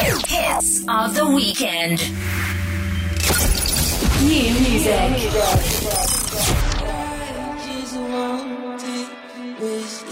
Hits of the weekend. New music. just wanted was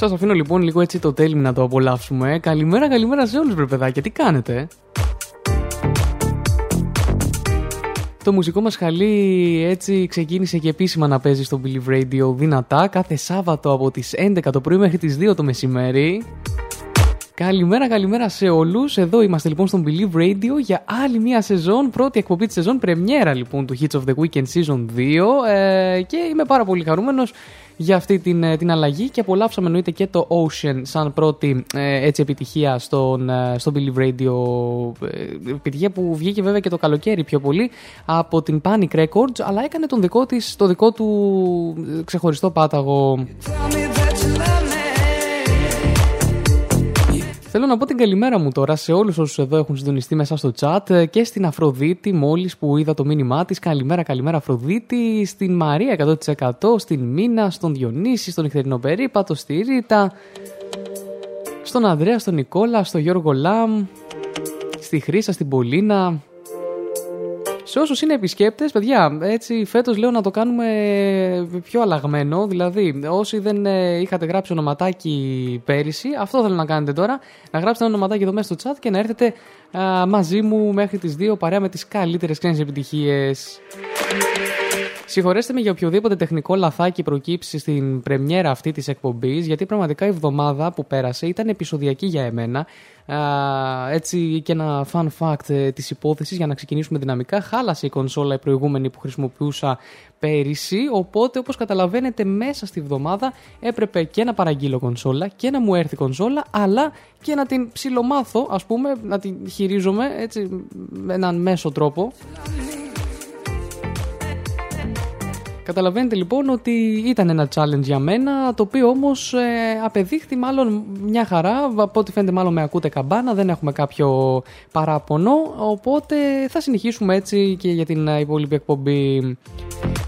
Σας αφήνω λοιπόν λίγο έτσι το τέλειο να το απολαύσουμε. Καλημέρα, καλημέρα σε όλους, βρε παιδάκια. Τι κάνετε, Το μουσικό μας χαλί έτσι ξεκίνησε και επίσημα να παίζει στο Believe Radio δυνατά κάθε Σάββατο από τις 11 το πρωί μέχρι τις 2 το μεσημέρι. Καλημέρα, καλημέρα σε όλους. Εδώ είμαστε λοιπόν στο Believe Radio για άλλη μια σεζόν, πρώτη εκπομπή της σεζόν, πρεμιέρα λοιπόν του Hits of the Weekend Season 2 ε, και είμαι πάρα πολύ χαρούμενος για αυτή την, ε, την αλλαγή και απολαύσαμε εννοείται και το Ocean σαν πρώτη ε, έτσι επιτυχία στον, ε, στο Believe Radio ε, επιτυχία που βγήκε βέβαια και το καλοκαίρι πιο πολύ από την Panic Records αλλά έκανε τον δικό της, το δικό του ε, ξεχωριστό πάταγο Θέλω να πω την καλημέρα μου τώρα σε όλους όσους εδώ έχουν συντονιστεί μέσα στο chat ε, και στην Αφροδίτη μόλις που είδα το μήνυμά της. Καλημέρα, καλημέρα Αφροδίτη, στην Μαρία 100%, στην Μίνα, στον Διονύση, στον Ιχτερινό Περίπατο, στη Ρίτα, στον Ανδρέα, στον Νικόλα, στον Γιώργο Λάμ, στη Χρύσα, στην Πολίνα, σε όσους είναι επισκέπτες, παιδιά, έτσι φέτος λέω να το κάνουμε πιο αλλαγμένο. Δηλαδή, όσοι δεν ε, είχατε γράψει ονοματάκι πέρυσι, αυτό θέλω να κάνετε τώρα. Να γράψετε ένα ονοματάκι εδώ μέσα στο chat και να έρθετε α, μαζί μου μέχρι τις 2 παρέα με τις καλύτερες ξένες επιτυχίες. Συγχωρέστε με για οποιοδήποτε τεχνικό λαθάκι προκύψει στην πρεμιέρα αυτή της εκπομπής, γιατί πραγματικά η εβδομάδα που πέρασε ήταν επεισοδιακή για εμένα. Α, έτσι και ένα fun fact ε, της υπόθεσης για να ξεκινήσουμε δυναμικά. Χάλασε η κονσόλα η προηγούμενη που χρησιμοποιούσα πέρυσι, οπότε όπως καταλαβαίνετε μέσα στη βδομάδα έπρεπε και να παραγγείλω κονσόλα και να μου έρθει κονσόλα, αλλά και να την ψιλομάθω, ας πούμε, να την χειρίζομαι έτσι με έναν μέσο τρόπο. Καταλαβαίνετε λοιπόν ότι ήταν ένα challenge για μένα, το οποίο όμως ε, απεδείχθη μάλλον μια χαρά, από ό,τι φαίνεται μάλλον με ακούτε καμπάνα, δεν έχουμε κάποιο παράπονο, οπότε θα συνεχίσουμε έτσι και για την υπόλοιπη εκπομπή.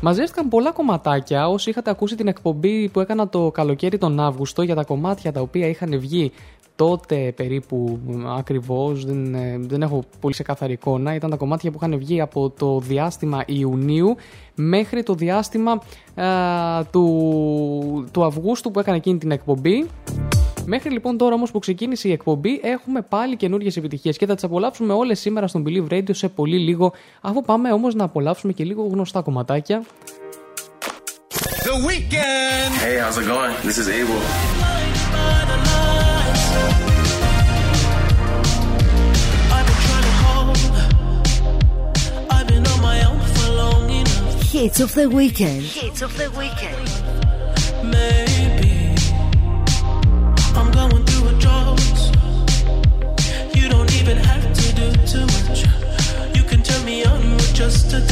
Μαζεύτηκαν πολλά κομματάκια, όσοι είχατε ακούσει την εκπομπή που έκανα το καλοκαίρι τον Αύγουστο για τα κομμάτια τα οποία είχαν βγει τότε περίπου ακριβώς, δεν, ε, δεν έχω πολύ σε καθαρή εικόνα, ήταν τα κομμάτια που είχαν βγει από το διάστημα Ιουνίου μέχρι το διάστημα α, του, του Αυγούστου που έκανε εκείνη την εκπομπή. Μέχρι λοιπόν τώρα όμως που ξεκίνησε η εκπομπή έχουμε πάλι καινούργιες επιτυχίες και θα τις απολαύσουμε όλες σήμερα στον Believe Radio σε πολύ λίγο αφού πάμε όμως να απολαύσουμε και λίγο γνωστά κομματάκια. The weekend. Hey, how's it going? This is Abel. Hits of the weekend. Hits of the weekend. Maybe I'm going through a drought. You don't even have to do too much. You can turn me on with just a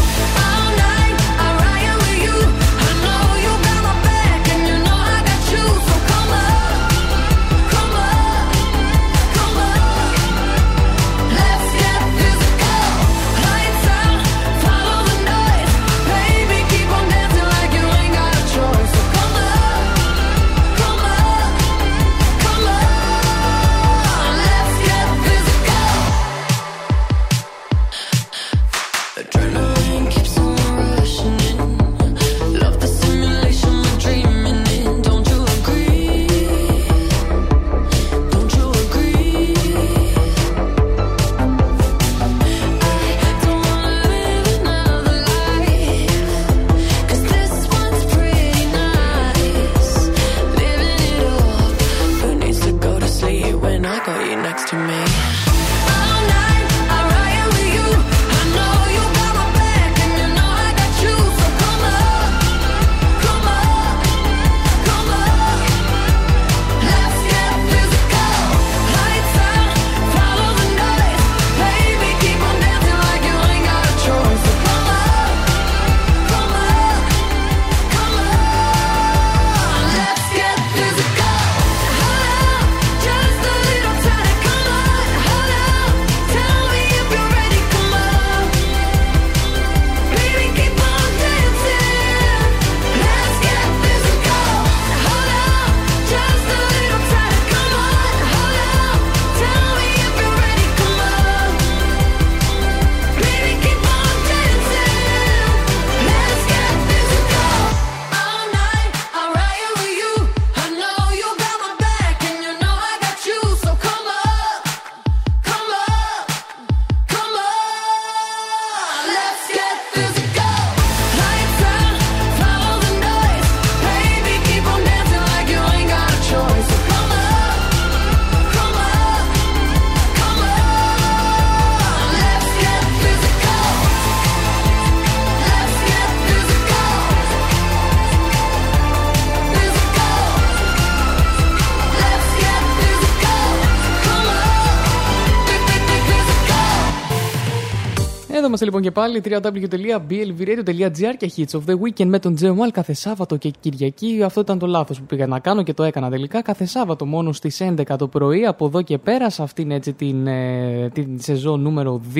Είμαστε λοιπόν και πάλι www.blvradio.gr και hits of the weekend με τον Τζεμουάλ κάθε Σάββατο και Κυριακή. Αυτό ήταν το λάθος που πήγα να κάνω και το έκανα τελικά. Κάθε Σάββατο μόνο στις 11 το πρωί. Από εδώ και πέρα σε αυτήν έτσι την, ε, την σεζόν νούμερο 2.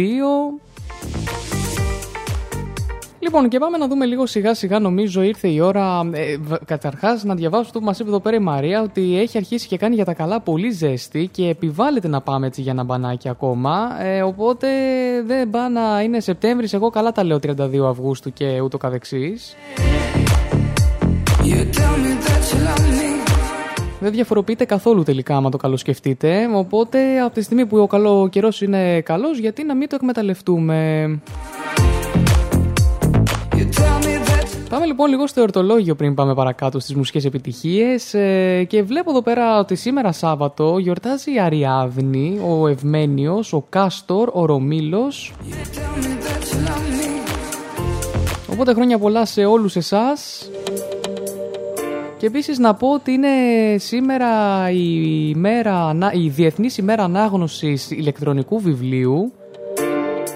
Λοιπόν, και πάμε να δούμε λίγο σιγά σιγά. Νομίζω ήρθε η ώρα. Ε, Καταρχάς, να διαβάσω αυτό που μας είπε εδώ πέρα η Μαρία, ότι έχει αρχίσει και κάνει για τα καλά πολύ ζέστη και επιβάλλεται να πάμε έτσι για ένα μπανάκι ακόμα. Ε, οπότε δεν πάει να είναι Σεπτέμβρη. Εγώ καλά τα λέω 32 Αυγούστου και ούτω καθεξής. Δεν διαφοροποιείται καθόλου τελικά άμα το καλοσκεφτείτε. Οπότε από τη στιγμή που ο καλό καιρός είναι καλός, γιατί να μην το εκμεταλλευτούμε. Πάμε λοιπόν λίγο στο εορτολόγιο πριν πάμε παρακάτω στις μουσικές επιτυχίες ε, και βλέπω εδώ πέρα ότι σήμερα Σάββατο γιορτάζει η Αριάδνη, ο Ευμένιος, ο Κάστορ, ο Ρωμίλος Οπότε χρόνια πολλά σε όλους εσάς. Και επίσης να πω ότι είναι σήμερα η, ημέρα, η Διεθνής ημέρα ανάγνωσης ηλεκτρονικού βιβλίου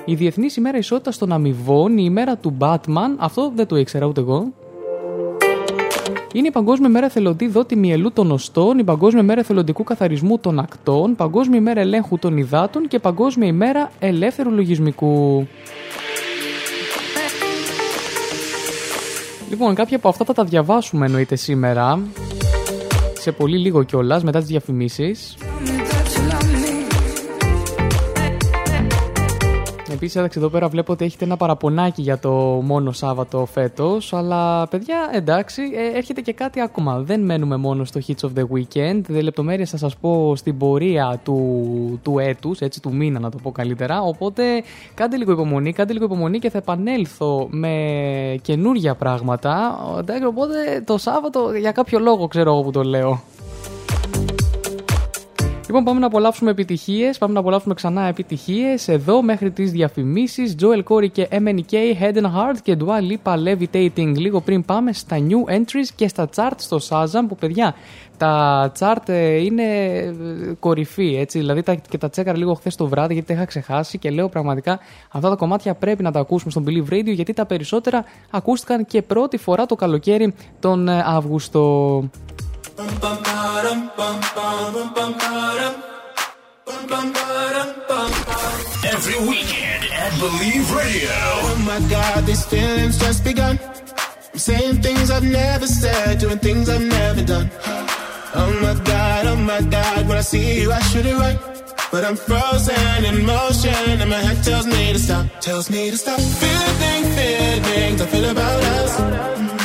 η Διεθνής ημέρα ισότητας των αμοιβών, η ημέρα του Batman, αυτό δεν το ήξερα ούτε εγώ. Είναι η Παγκόσμια ημέρα εθελοντή δότη μυελού των οστών, η Παγκόσμια ημέρα εθελοντικού καθαρισμού των ακτών, Παγκόσμια ημέρα ελέγχου των υδάτων και Παγκόσμια ημέρα ελεύθερου λογισμικού. Λοιπόν, κάποια από αυτά θα τα διαβάσουμε εννοείται σήμερα. Σε πολύ λίγο κιόλας μετά τις διαφημίσεις. Επίσης, εδώ πέρα βλέπω ότι έχετε ένα παραπονάκι για το μόνο Σάββατο φέτος. Αλλά παιδιά, εντάξει, ε, έρχεται και κάτι ακόμα. Δεν μένουμε μόνο στο Hits of the Weekend. Δε λεπτομέρειες θα σας πω στην πορεία του, του έτους, έτσι του μήνα να το πω καλύτερα. Οπότε κάντε λίγο υπομονή, κάντε λίγο υπομονή και θα επανέλθω με καινούργια πράγματα. Εντάξει, οπότε το Σάββατο για κάποιο λόγο ξέρω εγώ που το λέω. Λοιπόν, πάμε να απολαύσουμε επιτυχίες. Πάμε να απολαύσουμε ξανά επιτυχίες. Εδώ μέχρι τις διαφημίσεις. Joel Corey και MNK, Head and Heart και Dua Lipa Levitating. Λίγο πριν πάμε στα new entries και στα chart στο Shazam που παιδιά τα chart ε, είναι ε, κορυφή, έτσι. Δηλαδή τα, και τα τσέκαρα λίγο χθες το βράδυ γιατί τα είχα ξεχάσει και λέω πραγματικά αυτά τα κομμάτια πρέπει να τα ακούσουμε στον Believe Radio γιατί τα περισσότερα ακούστηκαν και πρώτη φορά το καλοκαίρι τον ε, Αύγουστο. Every weekend at Believe Radio. Oh my God, these feelings just begun. I'm saying things I've never said, doing things I've never done. Oh my God, oh my God, when I see you, I shoot it right. But I'm frozen in motion, and my head tells me to stop. Tells me to stop. Feeling feelings I feel about us.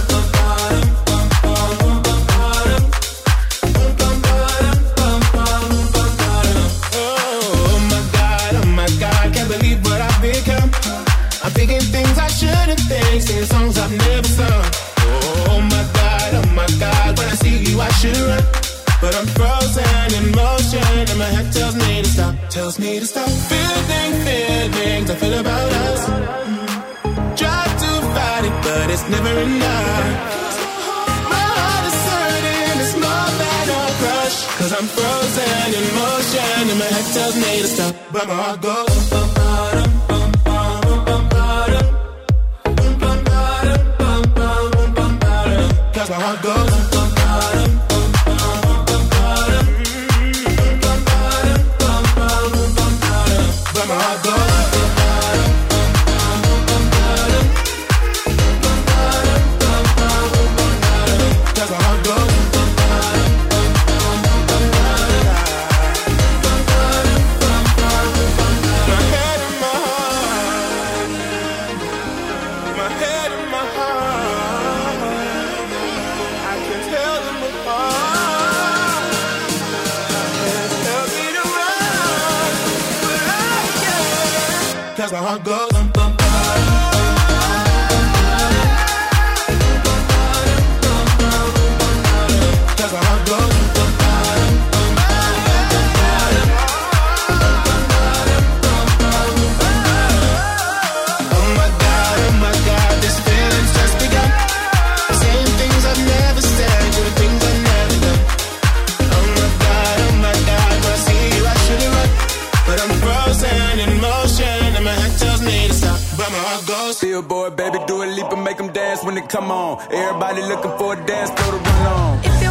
Singing songs I've never sung. Oh my god, oh my god, when I see you I should run. But I'm frozen in motion, and my head tells me to stop, tells me to stop. Feeling feelings I feel about us. Try to fight it, but it's never enough. My heart is hurting, it's more than a crush. Cause I'm frozen in motion, and my head tells me to stop, but my heart goes. my God. When they come on. Everybody looking for a dance floor to run on.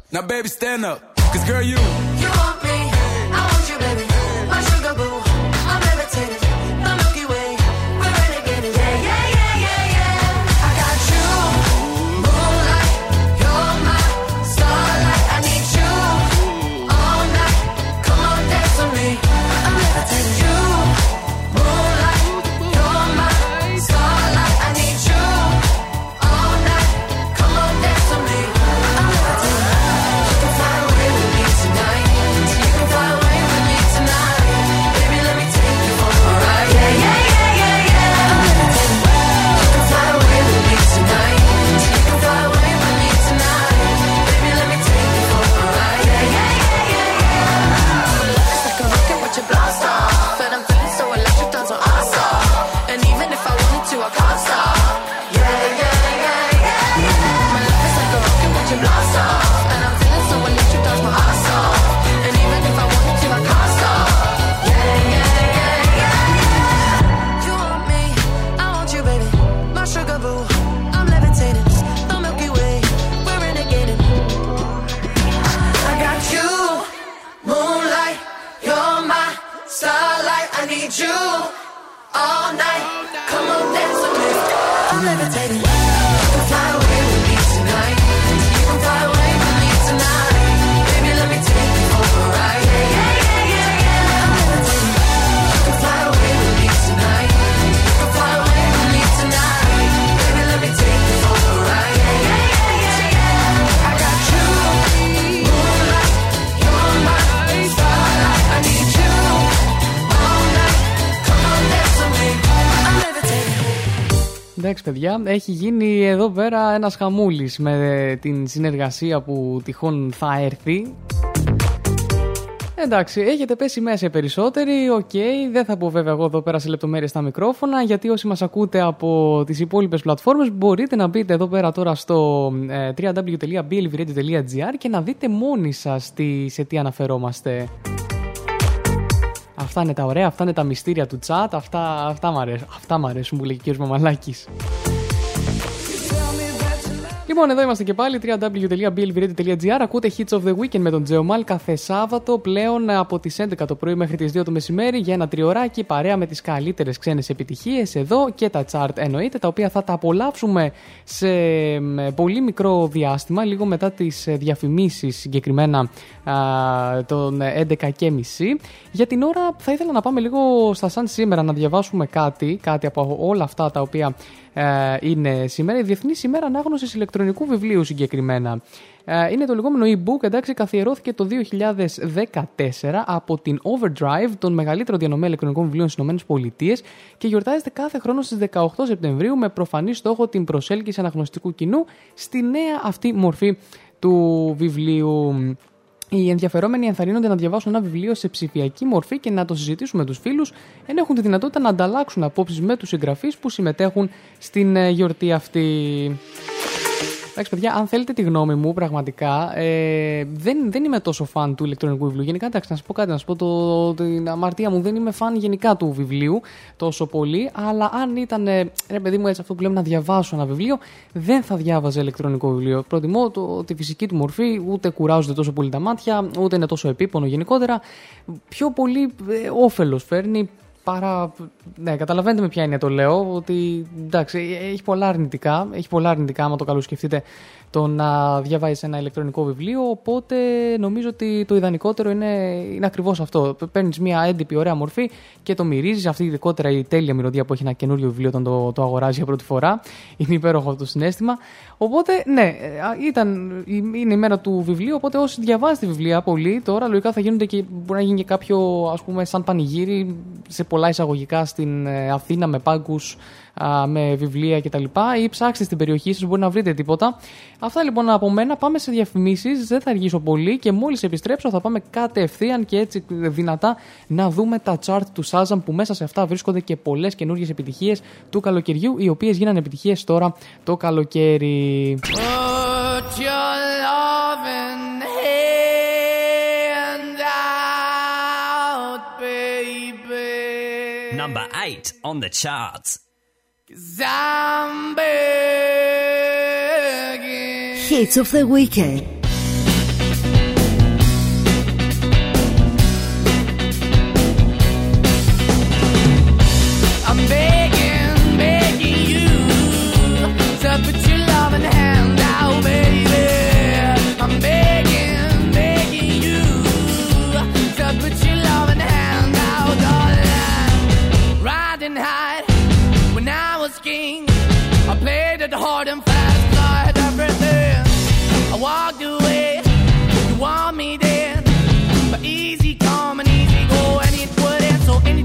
Now, baby, stand up. Cause, girl, you. You want me, παιδιά, έχει γίνει εδώ πέρα ένας χαμούλης με την συνεργασία που τυχόν θα έρθει. Εντάξει, έχετε πέσει μέσα περισσότεροι. Οκ, δεν θα πω βέβαια εγώ εδώ πέρα σε λεπτομέρειες στα μικρόφωνα, γιατί όσοι μας ακούτε από τις υπόλοιπες πλατφόρμες μπορείτε να μπείτε εδώ πέρα τώρα στο ε, www.blvradio.gr και να δείτε μόνοι σας σε τι αναφερόμαστε. Αυτά είναι τα ωραία, αυτά είναι τα μυστήρια του chat, αυτά, αυτά, μ' αρέσουν, αυτά μ' αρέσουν που λέει και ο κ. Μαμαλάκης. Λοιπόν, εδώ είμαστε και πάλι www.blvradio.gr. Ακούτε Hits of the Weekend με τον Τζεωμάλ κάθε Σάββατο πλέον από τις 11 το πρωί μέχρι τις 2 το μεσημέρι για ένα τριωράκι παρέα με τις καλύτερες ξένες επιτυχίες εδώ και τα chart εννοείται, τα οποία θα τα απολαύσουμε σε πολύ μικρό διάστημα, λίγο μετά τις διαφημίσεις συγκεκριμένα των 11.30. Για την ώρα θα ήθελα να πάμε λίγο στα σαν σήμερα να διαβάσουμε κάτι, κάτι από όλα αυτά τα οποία ε, είναι σήμερα η Διεθνής ημέρα ανάγνωσης ηλεκτρονικού βιβλίου συγκεκριμένα. Ε, είναι το λεγόμενο e-book, εντάξει, καθιερώθηκε το 2014 από την Overdrive, τον μεγαλύτερο διανομή ηλεκτρονικών βιβλίων στις ΗΠΑ και γιορτάζεται κάθε χρόνο στις 18 Σεπτεμβρίου με προφανή στόχο την προσέλκυση αναγνωστικού κοινού στη νέα αυτή μορφή του βιβλίου. Οι ενδιαφερόμενοι ενθαρρύνονται να διαβάσουν ένα βιβλίο σε ψηφιακή μορφή και να το συζητήσουν με τους φίλους, ενώ έχουν τη δυνατότητα να ανταλλάξουν απόψεις με τους συγγραφείς που συμμετέχουν στην ε, γιορτή αυτή. Εντάξει, παιδιά, αν θέλετε τη γνώμη μου, πραγματικά ε, δεν, δεν είμαι τόσο φαν του ηλεκτρονικού βιβλίου. Γενικά, εντάξει, να σας πω κάτι, να σας πω το, την αμαρτία μου. Δεν είμαι φαν γενικά του βιβλίου τόσο πολύ. Αλλά αν ήταν, ε, ρε παιδί μου, έτσι αυτό που λέμε να διαβάσω ένα βιβλίο, δεν θα διάβαζα ηλεκτρονικό βιβλίο. Προτιμώ το, τη φυσική του μορφή, ούτε κουράζονται τόσο πολύ τα μάτια, ούτε είναι τόσο επίπονο γενικότερα. Πιο πολύ ε, όφελος φέρνει παρά. Ναι, καταλαβαίνετε με ποια είναι το λέω. Ότι εντάξει, έχει πολλά αρνητικά. Έχει πολλά αρνητικά, άμα το καλώ σκεφτείτε, το να διαβάζει ένα ηλεκτρονικό βιβλίο. Οπότε νομίζω ότι το ιδανικότερο είναι, είναι ακριβώς αυτό. Παίρνεις μια έντυπη, ωραία μορφή και το μυρίζεις. Αυτή ειδικότερα η τέλεια μυρωδία που έχει ένα καινούριο βιβλίο όταν το, το αγοράζεις για πρώτη φορά. Είναι υπέροχο αυτό το συνέστημα. Οπότε, ναι, ήταν, είναι η μέρα του βιβλίου. Οπότε όσοι διαβάζετε βιβλία πολύ τώρα, λογικά θα γίνονται και μπορεί να γίνει και κάποιο ας πούμε σαν πανηγύρι σε πολλά εισαγωγικά στην ε, Αθήνα με πάγκους με βιβλία κτλ. Ή ψάξτε στην περιοχή σας, μπορεί να βρείτε τίποτα. Αυτά λοιπόν από μένα. Πάμε σε διαφημίσεις. Δεν θα αργήσω πολύ και μόλις επιστρέψω θα πάμε κατευθείαν και έτσι δυνατά να δούμε τα chart του Shazam που μέσα σε αυτά βρίσκονται και πολλές καινούργιες επιτυχίες του καλοκαιριού, οι οποίες γίνανε επιτυχίες τώρα το καλοκαίρι. Number 8 on the charts. Hits of the Weekend.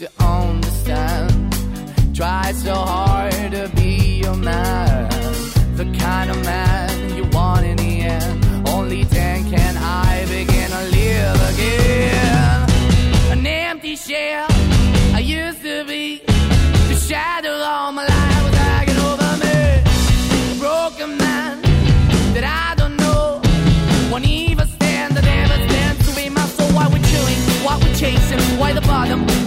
to understand. Try so hard to be your man. The kind of man you want in the end. Only then can I begin to live again. An empty shell I used to be. The shadow all my life was hanging over me. A broken man that I don't know. Won't even stand, never to be. Why we're we're chasing, why the bottom,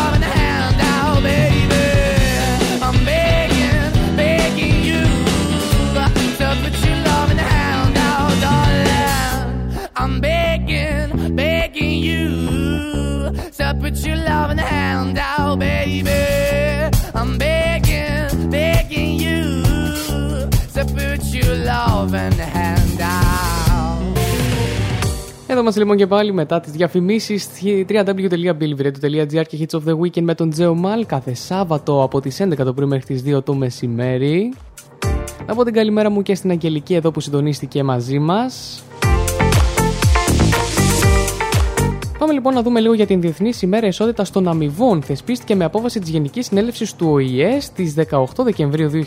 I'm in Εδώ μας λοιπόν και πάλι μετά τις διαφημίσεις www.billivradio.gr και Hits of the Weekend με τον Τζέο Μαλ κάθε Σάββατο από τις 11 το πρωί μέχρι τις 2 το μεσημέρι. Να πω την καλημέρα μου και στην Αγγελική εδώ που συντονίστηκε μαζί μας. Πάμε λοιπόν να δούμε λίγο για την Διεθνή ημέρα ισότητα των αμοιβών. Θεσπίστηκε με απόφαση της Γενικής Συνέλευσης του ΟΗΕ στις 18 Δεκεμβρίου 2019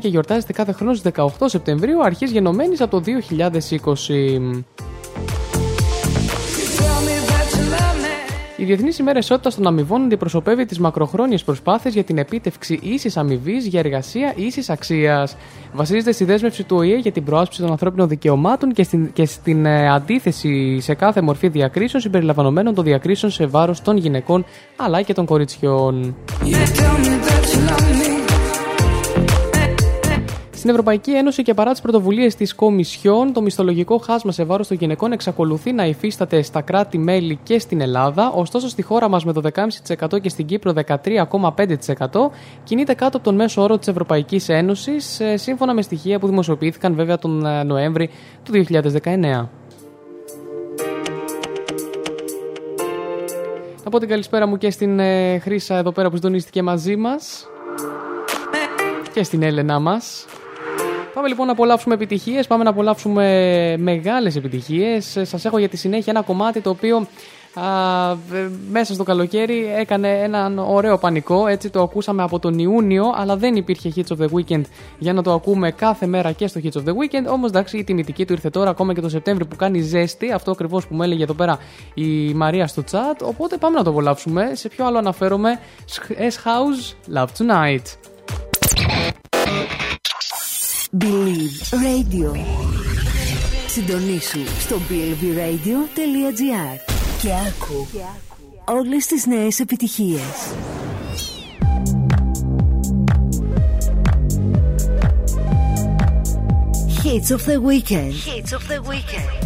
και γιορτάζεται κάθε χρόνο στις 18 Σεπτεμβρίου, αρχής γενομένης από το 2020. Η Διεθνής ημέρα ισότητα των αμοιβών αντιπροσωπεύει τις μακροχρόνιες προσπάθειες για την επίτευξη ίσης αμοιβής για εργασία ίσης αξίας. Βασίζεται στη δέσμευση του ΟΗΕ για την προάσπιση των ανθρώπινων δικαιωμάτων και στην, και στην ε, αντίθεση σε κάθε μορφή διακρίσεων συμπεριλαμβανομένων των διακρίσεων σε βάρος των γυναικών αλλά και των κοριτσιών. Στην Ευρωπαϊκή Ένωση και παρά τις πρωτοβουλίες της Κομισιόν, το μισθολογικό χάσμα σε βάρος των γυναικών εξακολουθεί να υφίσταται στα κράτη-μέλη και στην Ελλάδα. Ωστόσο, στη χώρα μας με το 10,5% και στην Κύπρο 13,5% κινείται κάτω από τον μέσο όρο της Ευρωπαϊκής Ένωσης, σύμφωνα με στοιχεία που δημοσιοποιήθηκαν βέβαια τον ε, Νοέμβρη του 2019. Να πω την καλησπέρα μου και στην ε, Χρύσα εδώ πέρα που συντονίστηκε μαζί μας και στην Έλενά μας. Πάμε λοιπόν να απολαύσουμε επιτυχίες. Πάμε να απολαύσουμε μεγάλες επιτυχίες. Σας έχω για τη συνέχεια ένα κομμάτι το οποίο α, μέσα στο καλοκαίρι έκανε έναν ωραίο πανικό. Έτσι το ακούσαμε από τον Ιούνιο, αλλά δεν υπήρχε Hits of the Weekend για να το ακούμε κάθε μέρα και στο Hits of the Weekend. Όμως εντάξει, η τιμητική του ήρθε τώρα ακόμα και το Σεπτέμβρη που κάνει ζέστη. Αυτό ακριβώς που μου έλεγε εδώ πέρα η Μαρία στο chat. Οπότε πάμε να το απολαύσουμε. Σε ποιο άλλο αναφέρομαι, S-House Love Tonight. Believe Radio. Συντονίσου στο believeradio.gr και άκου όλες τις νέες επιτυχίες. Hits of the Weekend. Hits of the Weekend.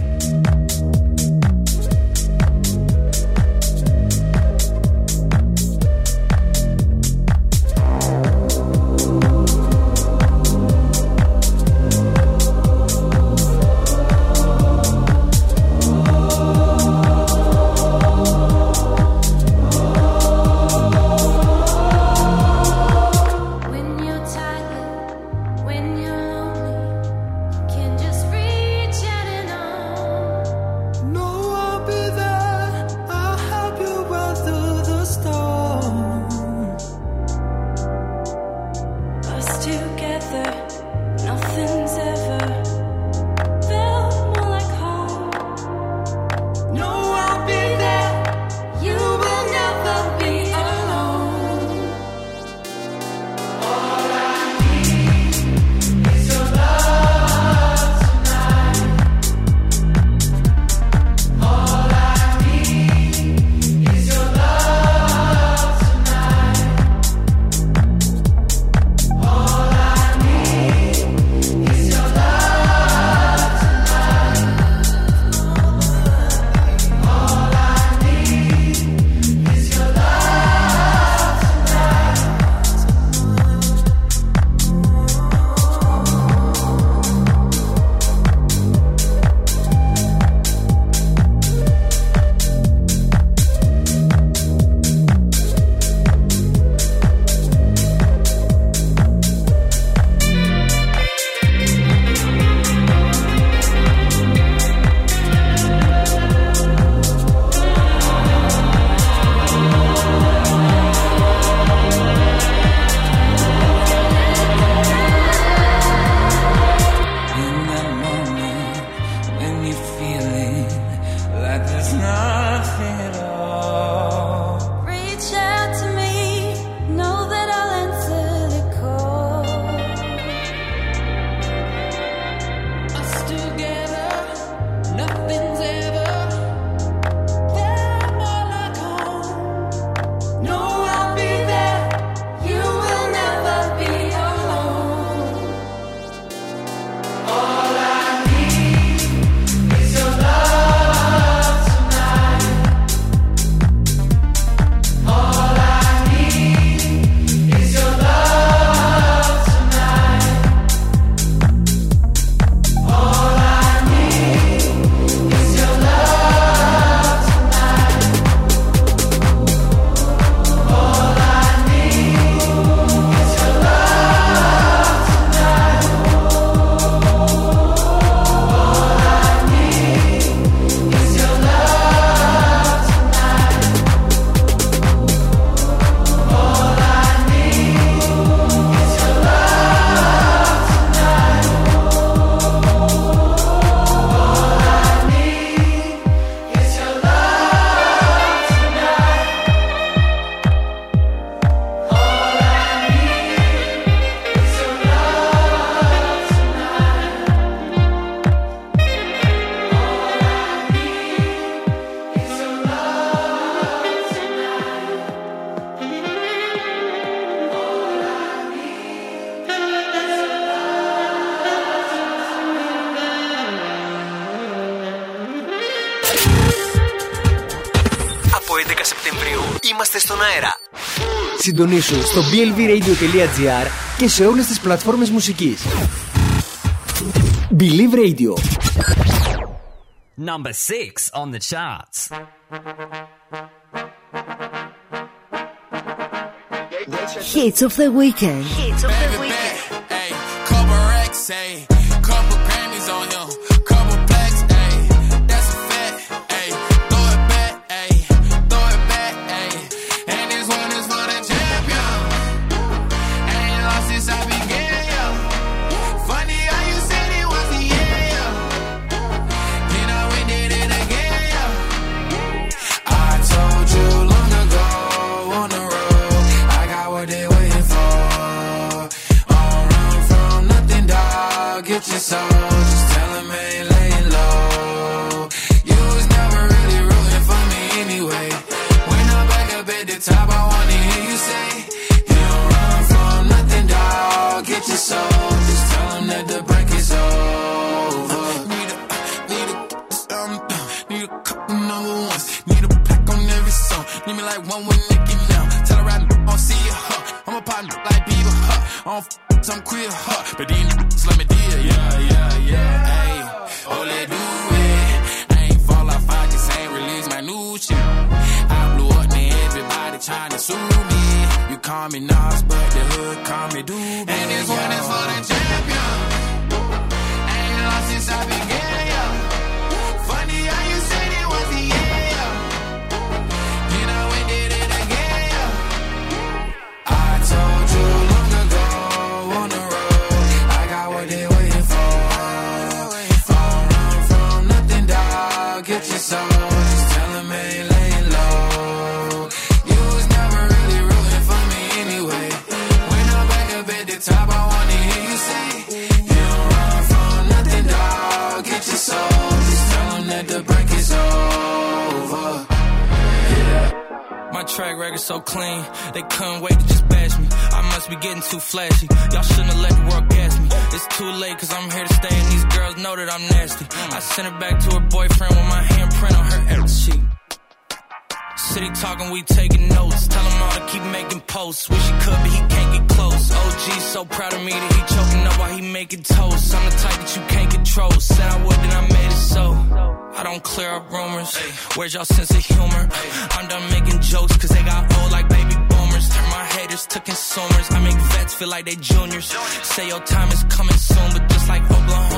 Συντονίσου στο blvradio.gr και σε όλες τις πλατφόρμες μουσικής. Believe Radio. Number six on the charts. Hits of the weekend. Hits of the City talking, we taking notes. Tell him all to keep making posts. Wish he could, but he can't get close. OG so proud of me that he choking up while he making toast. I'm the type that you can't control. Said I would, then I made it so. I don't clear up rumors. Where's y'all sense of humor? I'm done making jokes, cause they got old like baby boomers. Turn my haters to consumers. I make vets feel like they juniors. Say your time is coming soon, but just like Oklahoma,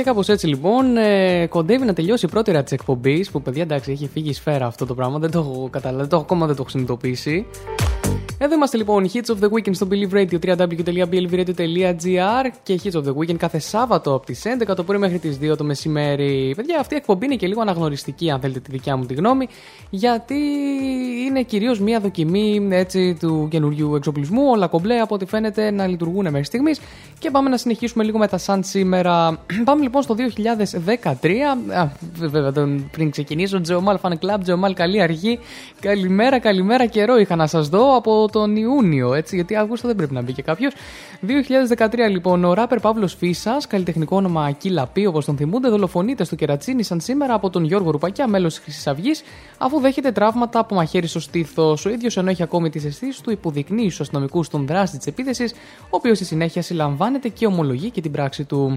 Και κάπως έτσι λοιπόν ε, κοντεύει να τελειώσει η πρώτη ώρα της εκπομπής. Που παιδιά εντάξει έχει φύγει η σφαίρα αυτό το πράγμα. Δεν το έχω καταλάβει, δεν το έχω ακόμα δεν το έχω συνειδητοποιήσει. Εδώ είμαστε λοιπόν, Hits of the Weekend στο Believe Radio, www.blvradio.gr και Hits of the Weekend κάθε Σάββατο από τις 11 το πρωί μέχρι τις 2 το μεσημέρι. Παιδιά, αυτή η εκπομπή είναι και λίγο αναγνωριστική, αν θέλετε τη δικιά μου τη γνώμη, γιατί είναι κυρίως μια δοκιμή έτσι, του καινούριου εξοπλισμού, όλα κομπλέ από ό,τι φαίνεται να λειτουργούν μέχρι στιγμής. Και πάμε να συνεχίσουμε λίγο με τα σαν σήμερα. πάμε λοιπόν στο 2013, Α, βέβαια τον- πριν ξεκινήσω, Τζεωμάλ Fan Club, Τζεωμάλ καλή αρχή, καλημέρα, καλημέρα, καιρό είχα να σας δω. Από τον Ιούνιο, έτσι, γιατί Αύγουστο δεν πρέπει να μπει και κάποιος. 2013 λοιπόν, ο ράπερ Παύλος Φίσας, καλλιτεχνικό όνομα Ακύλα Πι, όπως τον θυμούνται, δολοφονείται στο κερατσίνη σαν σήμερα από τον Γιώργο Ρουπακιά, μέλος της Χρυσής Αυγής, αφού δέχεται τραύματα από μαχαίρι στο στήθος. Ο ίδιος ενώ έχει ακόμη τις αισθήσεις του, υποδεικνύει στους αστυνομικούς τον δράστη της επίθεσης, ο οποίος στη συνέχεια συλλαμβάνεται και ομολογεί και την πράξη του.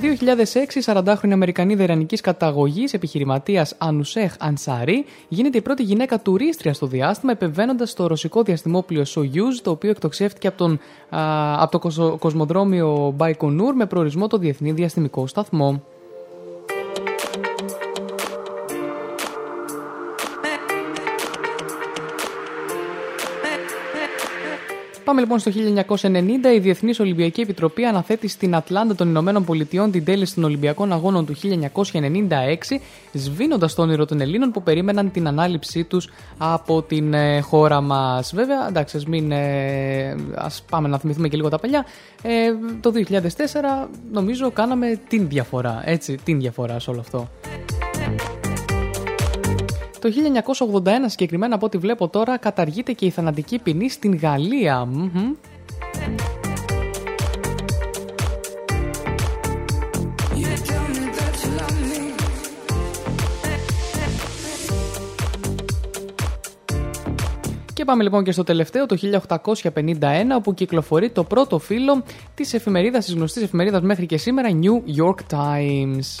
Το 2006, 40χρονη Αμερικανίδα Ιρανικής καταγωγής, επιχειρηματίας Ανουσέχ Ανσάρη, γίνεται η πρώτη γυναίκα τουρίστρια στο διάστημα, επεμβαίνοντας στο ρωσικό διαστημόπλιο Soyuz, το οποίο εκτοξεύτηκε από, τον, από το κοσμοδρόμιο Baikonur με προορισμό το Διεθνή Διαστημικό Σταθμό. Πάμε λοιπόν στο 1990. Η Διεθνής Ολυμπιακή Επιτροπή αναθέτει στην Ατλάντα των Ηνωμένων Πολιτειών την τέλεση των Ολυμπιακών Αγώνων του 1996, σβήνοντας το όνειρο των Ελλήνων που περίμεναν την ανάληψή τους από την ε, χώρα μας. Βέβαια, εντάξει, ας μην. Ε, ας πάμε να θυμηθούμε και λίγο τα παλιά. Ε, το 2004 νομίζω κάναμε την διαφορά. Έτσι, την διαφορά σε όλο αυτό. Το 1981 συγκεκριμένα από ό,τι βλέπω τώρα καταργείται και η θανατική ποινή στην Γαλλία. Και πάμε λοιπόν και στο τελευταίο, το 1851, όπου κυκλοφορεί το πρώτο φύλλο της εφημερίδας, της γνωστής εφημερίδας μέχρι και σήμερα, New York Times.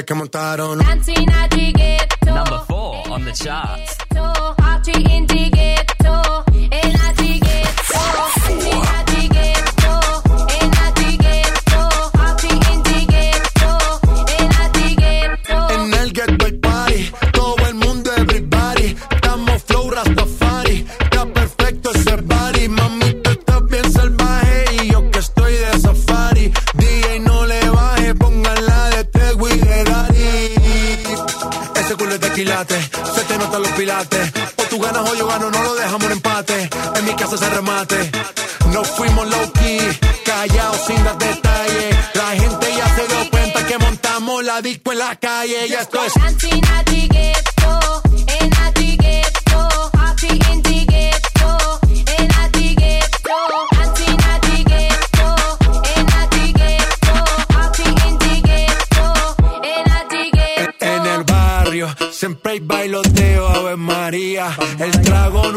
back. I'm on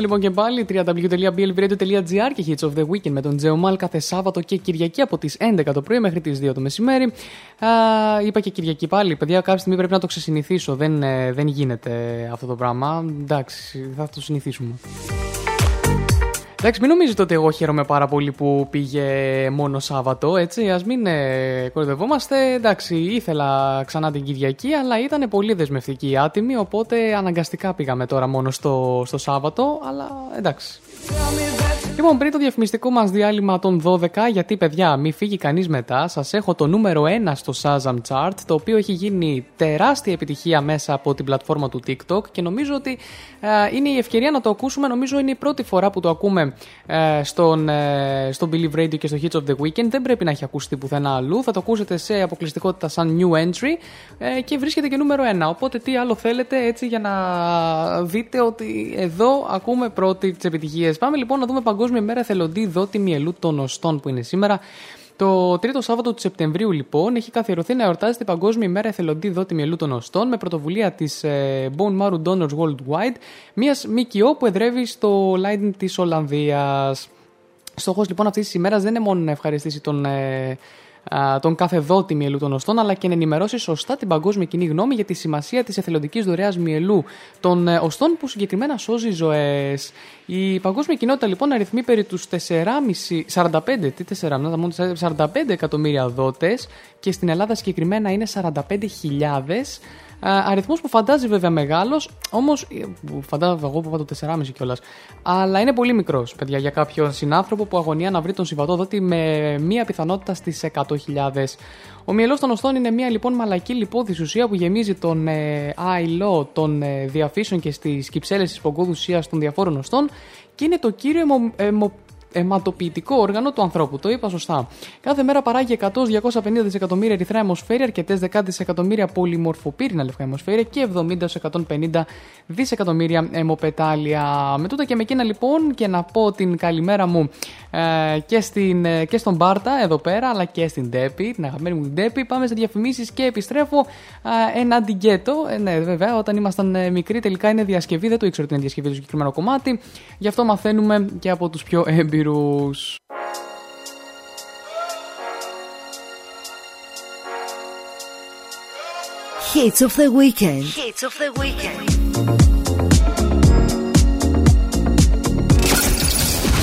Είμαστε λοιπόν και πάλι www.blvradio.gr και Hits of the Weekend με τον Τζεωμάλ κάθε Σάββατο και Κυριακή από τις 11 το πρωί μέχρι τις 2 το μεσημέρι. Α, είπα και Κυριακή πάλι, παιδιά, κάποια στιγμή πρέπει να το ξεσυνηθίσω. Δεν, ε, δεν γίνεται αυτό το πράγμα. Εντάξει, θα το συνηθίσουμε. Εντάξει, μην νομίζετε ότι εγώ χαίρομαι πάρα πολύ που πήγε μόνο Σάββατο, έτσι. Α μην ε, κοροϊδευόμαστε. Εντάξει, ήθελα ξανά την Κυριακή, αλλά ήταν πολύ δεσμευτική η άτιμη, οπότε αναγκαστικά πήγαμε τώρα μόνο στο, στο Σάββατο, αλλά εντάξει. Λοιπόν, πριν το διαφημιστικό μας διάλειμμα των 12, γιατί παιδιά, μην φύγει κανείς μετά, σας έχω το νούμερο 1 στο Shazam Chart, το οποίο έχει γίνει τεράστια επιτυχία μέσα από την πλατφόρμα του TikTok και νομίζω ότι ε, είναι η ευκαιρία να το ακούσουμε. Νομίζω είναι η πρώτη φορά που το ακούμε ε, στον, ε, στο Believe Radio και στο Hits of the Weekend. Δεν πρέπει να έχει ακουστεί πουθενά αλλού. Θα το ακούσετε σε αποκλειστικότητα σαν new entry ε, και βρίσκεται και νούμερο 1. Οπότε τι άλλο θέλετε έτσι για να δείτε ότι εδώ ακούμε πρώτη τις επιτυχίες. Πάμε λοιπόν να δούμε Παγκόσμια Μέρα Εθελοντή Δότη Μυελού των Οστών που είναι σήμερα. Το τρίτο Σάββατο του Σεπτεμβρίου, λοιπόν, έχει καθιερωθεί να εορτάζεται η Παγκόσμια ημέρα εθελοντή δότη μυελού των οστών με πρωτοβουλία της ε, Bone Marrow Donors Worldwide, μιας ΜΚΟ που εδρεύει στο Leiden της Ολλανδίας. Στόχος λοιπόν αυτής της ημέρας δεν είναι μόνο να ευχαριστήσει τον, ε, α, τον κάθε δότη μυελού των οστών, αλλά και να ενημερώσει σωστά την παγκόσμια κοινή γνώμη για τη σημασία της εθελοντικής δωρεάς μυελού των ε, οστών που συγκεκριμένα σώζει ζωές. Η παγκόσμια κοινότητα λοιπόν αριθμεί περί τους 4,5, 45, τι 4, μόνο 45 εκατομμύρια δότες και στην Ελλάδα συγκεκριμένα είναι 45.000. Αριθμό που φαντάζει βέβαια μεγάλος, όμως. Φαντάζομαι εγώ που είπα το 4,5 κιόλας. Αλλά είναι πολύ μικρός, παιδιά, για κάποιον συνάνθρωπο που αγωνία να βρει τον συμβατό δότη με μία πιθανότητα στις 100.000. Ο μυελός των οστών είναι μία λοιπόν μαλακή λιπόδη ουσία που γεμίζει τον ε, άϊλο των ε, διαφύσεων και στις κυψέλες της πογκόδου ουσίας των διαφόρων οστών και είναι το κύριο αιμο, αιμο, αιματοποιητικό όργανο του ανθρώπου. Το είπα σωστά. Κάθε μέρα παράγει 100-250 δισεκατομμύρια ερυθρά αιμοσφαίρια, αρκετές δεκά δισεκατομμύρια πολυμορφοπύρηνα λευκά αιμοσφαίρια και 70-150 δισεκατομμύρια αιμοπετάλια. Με τούτα και με εκείνα λοιπόν και να πω την καλημέρα μου ε, και, στην, ε, και στον Μπάρτα εδώ πέρα, αλλά και στην Ντέπη, την αγαπημένη μου την Ντέπη. Πάμε σε διαφημίσεις και επιστρέφω ε, ένα αντιγκέτο. Ε, ναι, βέβαια, όταν ήμασταν ε, μικροί, τελικά είναι διασκευή. Δεν το ήξερα ότι είναι διασκευή το συγκεκριμένο κομμάτι. Γι' αυτό μαθαίνουμε και από τους πιο έμπειρου. Heroes. Hits of the weekend. Hits of the weekend.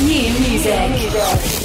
New music. New music.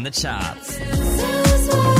On the charts.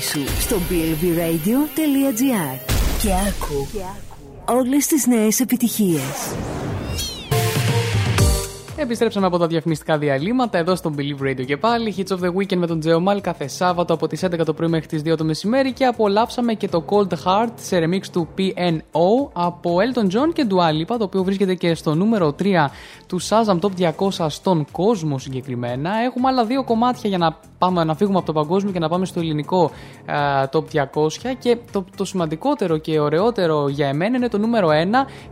Συντονίσου στο blvradio.gr και άκου όλες τις νέες επιτυχίες. Επιστρέψαμε από τα διαφημιστικά διαλύματα εδώ στο Believe Radio και πάλι. Hits of the Weekend με τον Τζέο Μάλ κάθε Σάββατο από τις 11 το πρωί μέχρι τις 2 το μεσημέρι και απολαύσαμε και το Cold Heart σε remix του PNO από Elton John και Dua Lipa, το οποίο βρίσκεται και στο νούμερο 3 του Shazam Top 200 στον κόσμο συγκεκριμένα. Έχουμε άλλα δύο κομμάτια για να, πάμε, να φύγουμε από το παγκόσμιο και να πάμε στο ελληνικό ε, Top 200 και το, το σημαντικότερο και ωραιότερο για εμένα είναι το νούμερο 1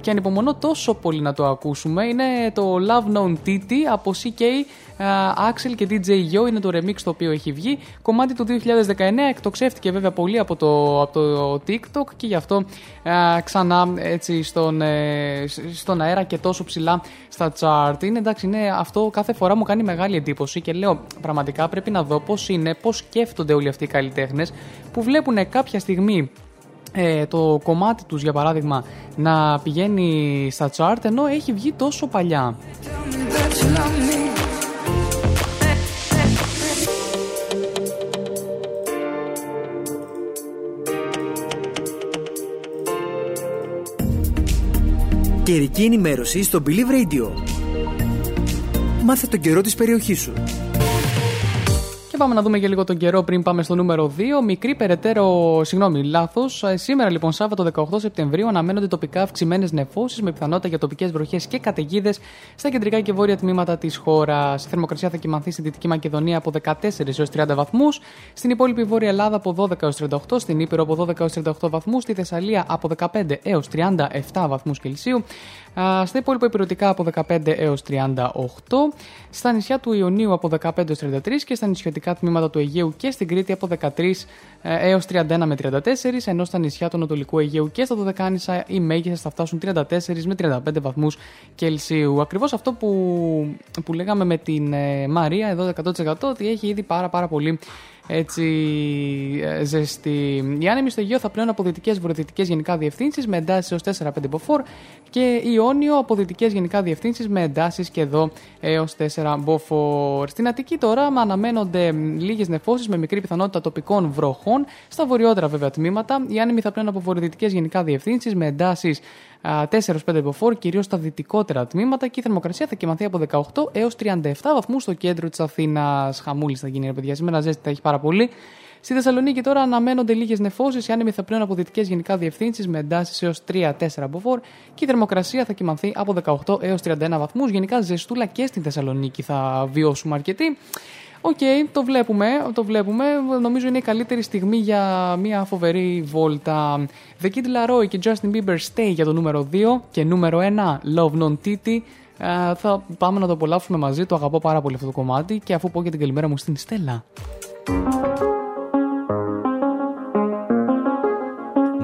και ανυπομονώ τόσο πολύ να το ακούσουμε. Είναι το Love Known Titi από CK ε, Axel και DJ Yo είναι το remix το οποίο έχει βγει. Κομμάτι του 2019, εκτοξεύτηκε βέβαια πολύ από το, από το TikTok και γι' αυτό ε, ξανά έτσι στον, ε, στον αέρα και τόσο ψηλά στα chart. Είναι εντάξει, είναι, αυτό κάθε φορά μου κάνει μεγάλη εντύπωση και λέω πραγματικά πρέπει να δω πώς είναι, πώς σκέφτονται όλοι αυτοί οι καλλιτέχνες που βλέπουν κάποια στιγμή ε, το κομμάτι τους για παράδειγμα να πηγαίνει στα chart ενώ έχει βγει τόσο παλιά. Καιρική ενημέρωση στο Believe Radio. Μάθε τον καιρό της περιοχής σου. Και πάμε να δούμε και λίγο τον καιρό πριν πάμε στο νούμερο 2. Μικρή περαιτέρω, συγγνώμη, λάθος. Σήμερα λοιπόν, Σάββατο 18 Σεπτεμβρίου, αναμένονται τοπικά αυξημένες νεφώσεις με πιθανότητα για τοπικές βροχές και καταιγίδες στα κεντρικά και βόρεια τμήματα της χώρας. Η θερμοκρασία θα κοιμανθεί στη Δυτική Μακεδονία από 14 έως 30 βαθμούς, στην υπόλοιπη Βόρεια Ελλάδα από 12 έως 38, στην Ήπειρο από 12 έως 38 βαθμούς, στη Θεσσαλία από 15 έως 37 βαθμούς Κελσίου. Α, Στα υπόλοιπα υπηρετικά από 15 έως 38, στα νησιά του Ιωνίου από 15 έως 33 και στα νησιωτικά τμήματα του Αιγαίου και στην Κρήτη από 13 ε, έως 31 με 34, ενώ στα νησιά του Ανατολικού Αιγαίου και στα Δωδεκάνησα οι μέγιστες θα φτάσουν 34 με 35 βαθμούς Κελσίου. Ακριβώς αυτό που, που λέγαμε με την ε, Μαρία εδώ 100% ότι έχει ήδη πάρα πάρα πολύ έτσι ε, ζεστή. Οι άνεμοι στο Αιγαίο θα πλέον από δυτικές βορειοδυτικές γενικά διευθύνσεις με εντάσεις έως 4-5 μποφόρ και Ιόνιο από δυτικές γενικά διευθύνσεις με εντάσεις και εδώ έως 4 μποφόρ. Στην Αττική τώρα αναμένονται λίγες νεφώσεις με μικρή πιθανότητα τοπικών βροχών. Στα βορειότερα βέβαια τμήματα. Οι άνεμοι θα πλέον από βορειοδυτικές γενικά διευθύνσεις με εντάσεις 4-5 μποφόρ, κυρίως στα δυτικότερα τμήματα και η θερμοκρασία θα κοιμαθεί από 18 έως 37 βαθμούς στο κέντρο της Αθήνας. Χαμούλης θα γίνει, ρε παιδιά. Σήμερα ζέστη θα έχει πάρα πολύ. Στη Θεσσαλονίκη τώρα αναμένονται λίγες νεφώσεις. Οι άνεμοι θα πλέον από δυτικές γενικά διευθύνσεις με εντάσεις έως 3-4 μποφόρ και η θερμοκρασία θα κυμανθεί από 18 έως 31 βαθμούς. Γενικά ζεστούλα και στην Θεσσαλονίκη θα βιώσουμε αρκετή. Οκ, το βλέπουμε, το βλέπουμε. Νομίζω είναι η καλύτερη στιγμή για μια φοβερή βόλτα. The Kid Laroi και Justin Bieber Stay για το νούμερο 2 και νούμερο 1 Love Nwantiti. Ε, θα πάμε να το απολαύσουμε μαζί, το αγαπώ πάρα πολύ αυτό το κομμάτι και αφού πω και την καλημέρα μου στην Στέλλα.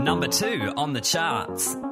Number two on the charts.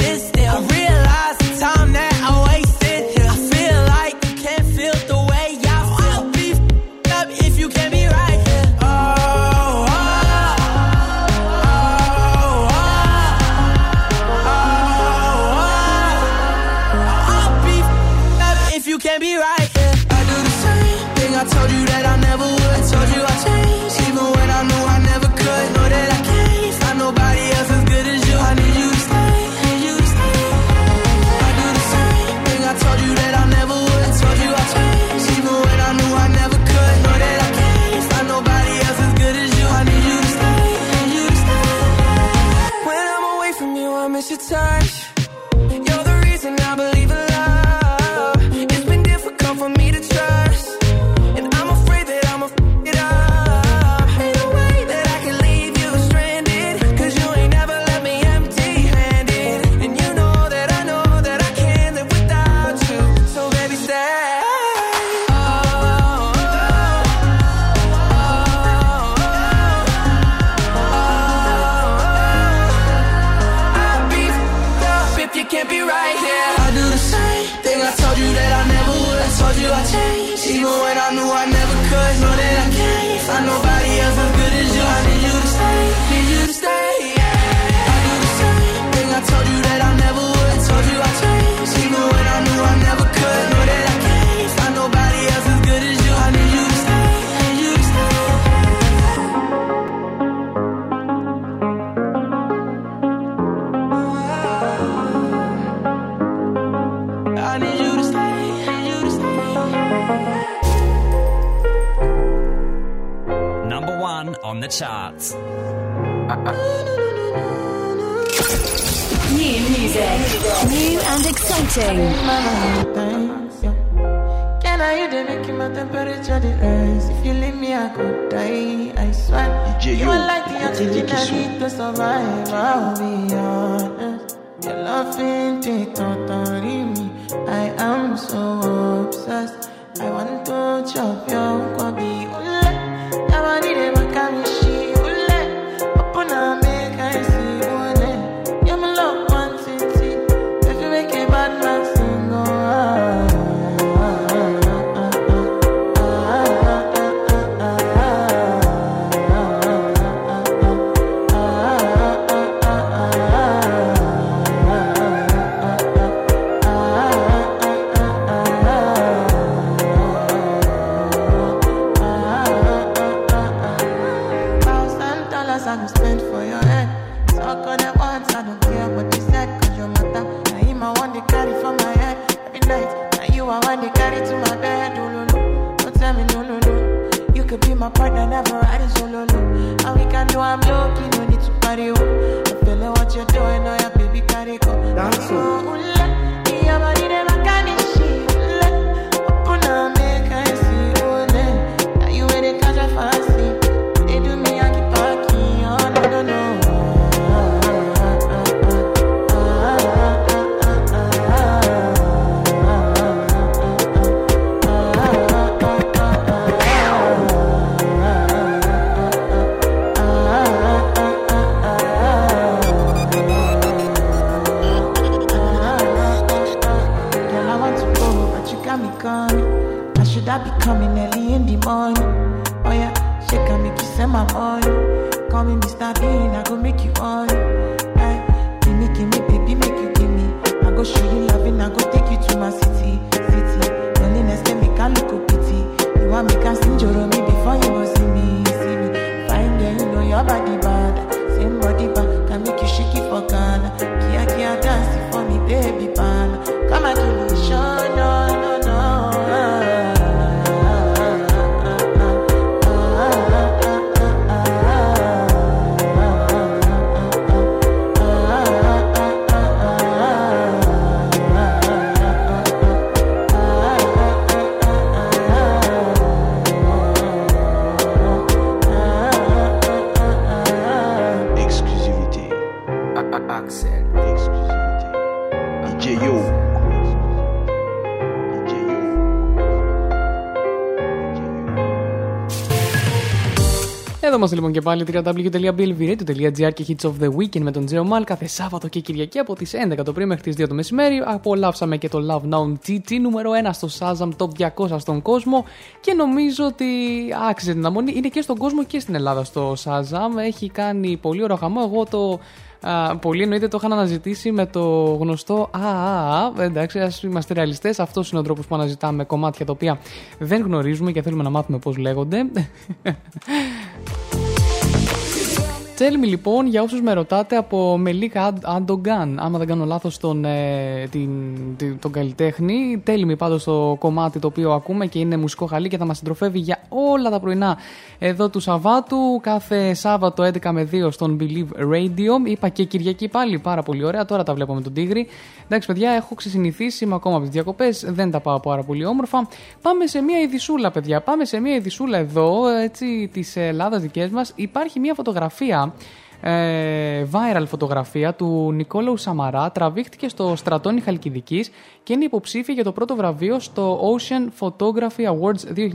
on the charts. New music. New and exciting. Can I hear the making my temperature the rise? If you leave me, I could die. I swear. DJ you are like the oxygen I need to survive. I'll be honest. Your love ain't it totally me. I am so obsessed. I want to chop your kwabi. I can't shit. Open a make gonna Εδώ είμαστε λοιπόν και πάλι www.blvradio.gr και Hits of the Weekend με τον Τζέο Μάλ κάθε Σάββατο και Κυριακή από τις 11 το πρωί μέχρι τις 2 το μεσημέρι. Απολαύσαμε και το Love Now TT νούμερο 1 στο Shazam Top 200 στον κόσμο και νομίζω ότι άξιζε την αμονή. Είναι και στον κόσμο και στην Ελλάδα στο Shazam. Έχει κάνει πολύ ωραίο χαμό. Εγώ το Α, πολλοί εννοείται το είχαν αναζητήσει με το γνωστό Α, α, α. Εντάξει, ας είμαστε ρεαλιστές. Αυτός είναι ο τρόπος που αναζητάμε κομμάτια τα οποία δεν γνωρίζουμε και θέλουμε να μάθουμε πώς λέγονται. Tell me λοιπόν για όσους με ρωτάτε από Μελίκα Αντογκάν. Άμα δεν κάνω λάθος τον, ε, την, την- τον καλλιτέχνη. Tell me πάντως το κομμάτι το οποίο ακούμε και είναι μουσικό χαλί και θα μας συντροφεύει για όλα τα πρωινά εδώ του Σαββάτου. Κάθε Σάββατο 11 με 2 στον Believe Radio. Είπα και Κυριακή πάλι πάρα πολύ ωραία. Τώρα τα βλέπω με τον Τίγρη. Εντάξει παιδιά έχω ξεσυνηθίσει είμαι ακόμα από τις διακοπές δεν τα πάω πάρα πολύ όμορφα. Πάμε σε μια ειδισούλα παιδιά. Πάμε σε μια ειδισούλα εδώ έτσι της Ελλάδας δικές μας. Υπάρχει μια φωτογραφία ε, viral φωτογραφία του Νικόλαου Σαμαρά τραβήχτηκε στο στρατόνι Χαλκιδικής και είναι υποψήφια για το πρώτο βραβείο στο Ocean Photography Awards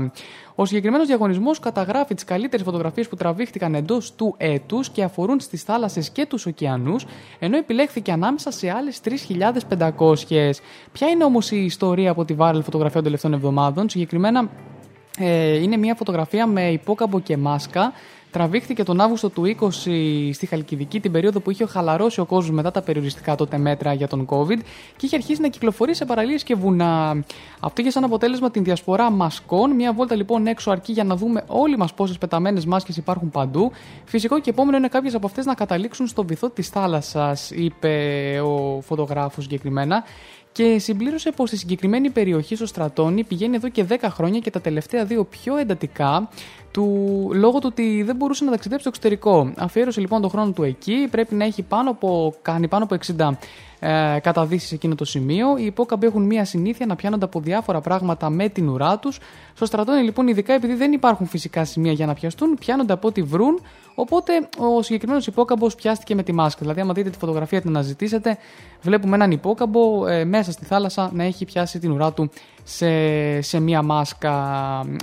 2021. Ο συγκεκριμένος διαγωνισμός καταγράφει τις καλύτερες φωτογραφίες που τραβήχτηκαν εντός του έτους και αφορούν στις θάλασσες και τους ωκεανούς, ενώ επιλέχθηκε ανάμεσα σε άλλες 3.500. Ποια είναι όμως η ιστορία από τη viral φωτογραφία των τελευταίων εβδομάδων, συγκεκριμένα ε, είναι μια φωτογραφία με υπόκαμπο και μάσκα. Τραβήχθηκε τον Αύγουστο του 20 στη Χαλκιδική, την περίοδο που είχε χαλαρώσει ο κόσμος μετά τα περιοριστικά τότε μέτρα για τον COVID και είχε αρχίσει να κυκλοφορεί σε παραλίες και βουνά. Αυτό είχε σαν αποτέλεσμα την διασπορά μασκών. Μια βόλτα λοιπόν έξω αρκεί για να δούμε όλοι μας πόσες πεταμένες μάσκες υπάρχουν παντού. Φυσικό και επόμενο είναι κάποιες από αυτές να καταλήξουν στο βυθό της θάλασσας, είπε ο φωτογράφος συγκεκριμένα. Και συμπλήρωσε πως στη συγκεκριμένη περιοχή στο Στρατόνι πηγαίνει εδώ και 10 χρόνια και τα τελευταία δύο πιο εντατικά του, λόγω του ότι δεν μπορούσε να ταξιδέψει στο εξωτερικό. Αφιέρωσε λοιπόν τον χρόνο του εκεί, πρέπει να έχει πάνω από, κάνει πάνω από 60 ε, καταδύσεις σε εκείνο το σημείο. Οι υπόκαμποι έχουν μία συνήθεια να πιάνονται από διάφορα πράγματα με την ουρά τους. Στο στρατόνι λοιπόν, ειδικά επειδή δεν υπάρχουν φυσικά σημεία για να πιαστούν, πιάνονται από ό,τι βρουν. Οπότε ο συγκεκριμένος υπόκαμπος πιάστηκε με τη μάσκα. Δηλαδή, άμα δείτε τη φωτογραφία την αναζητήσετε, βλέπουμε έναν υπόκαμπο ε, μέσα στη θάλασσα να έχει πιάσει την ουρά του σε, σε μία μάσκα.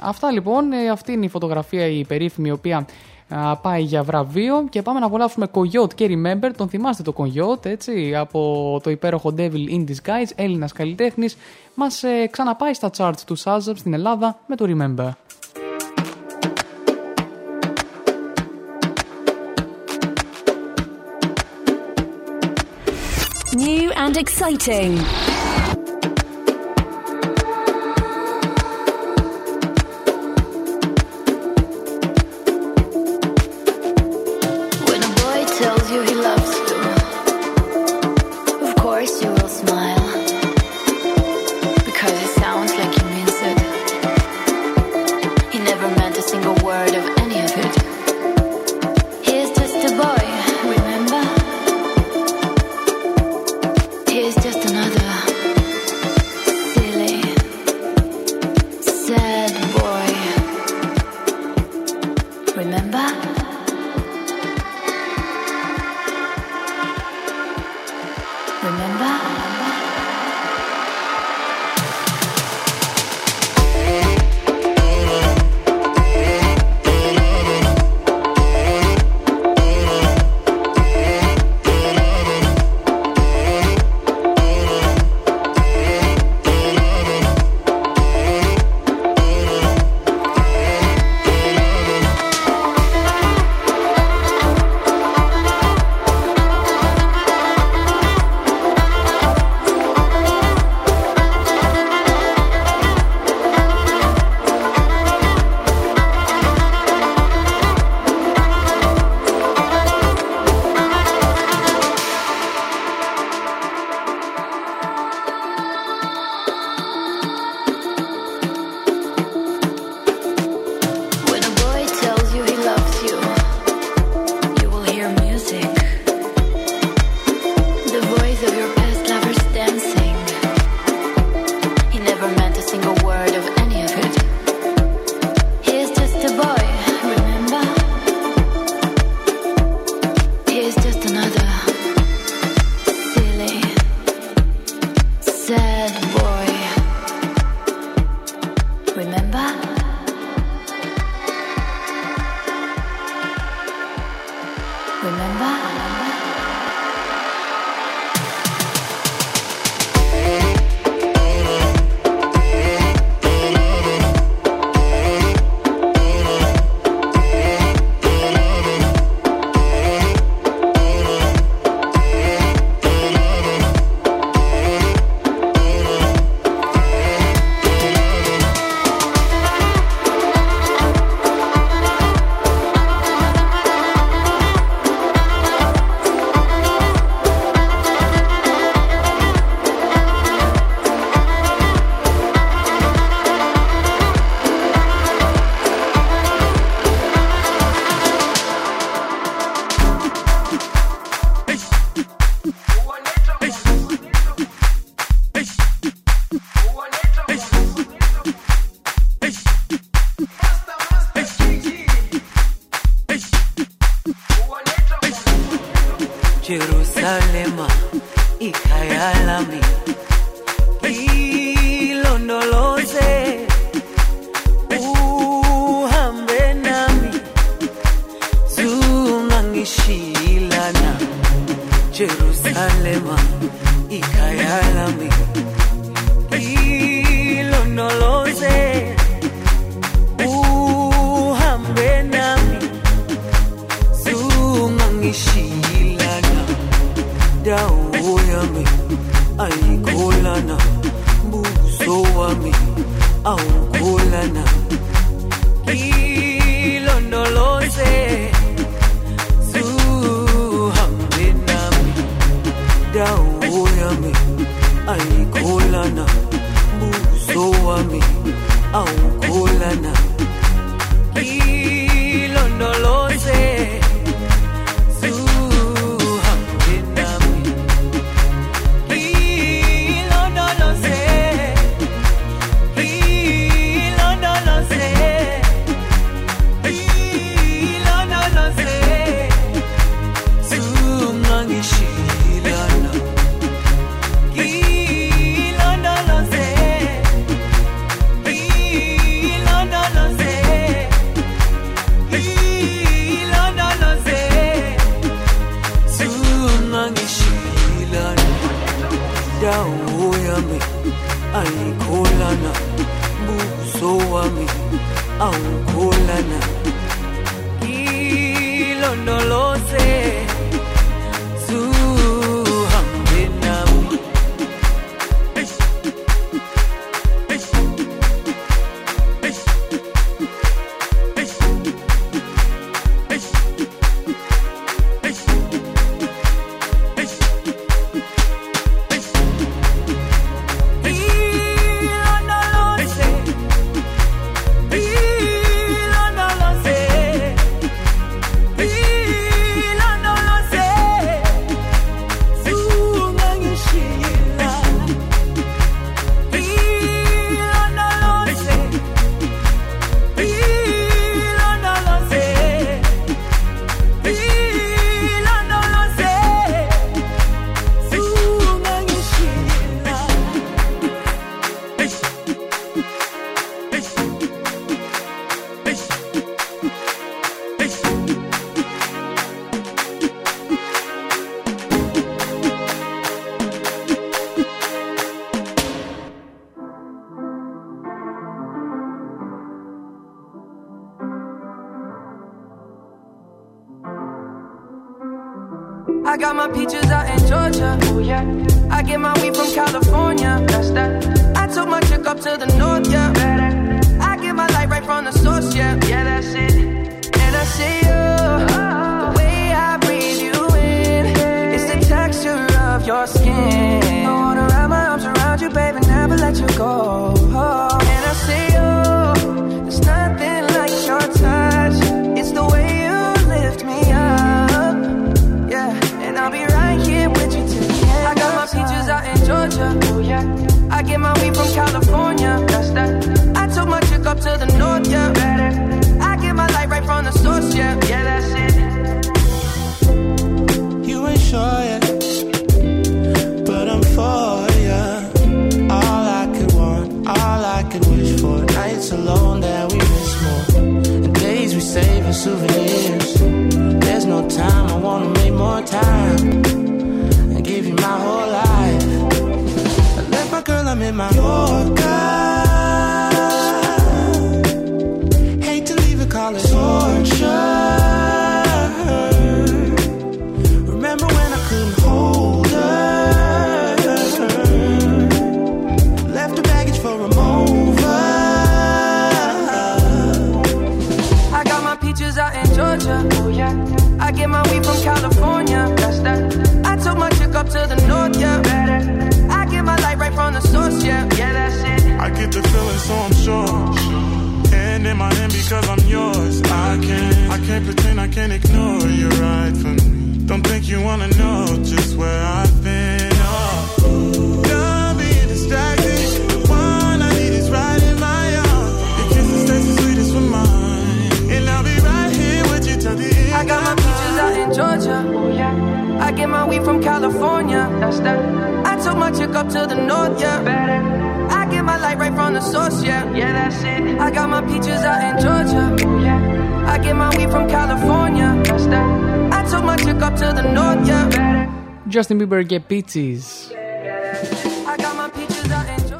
Αυτά λοιπόν, ε, αυτή είναι η φωτογραφία η περίφημη η οποία α, πάει για βραβείο και πάμε να απολαύσουμε Coyote και Remember. Τον θυμάστε το Coyote, έτσι, από το υπέροχο Devil in Disguise, Έλληνας καλλιτέχνης. Μας ε, ξαναπάει στα charts του Shazam στην Ελλάδα με το Remember. New and exciting.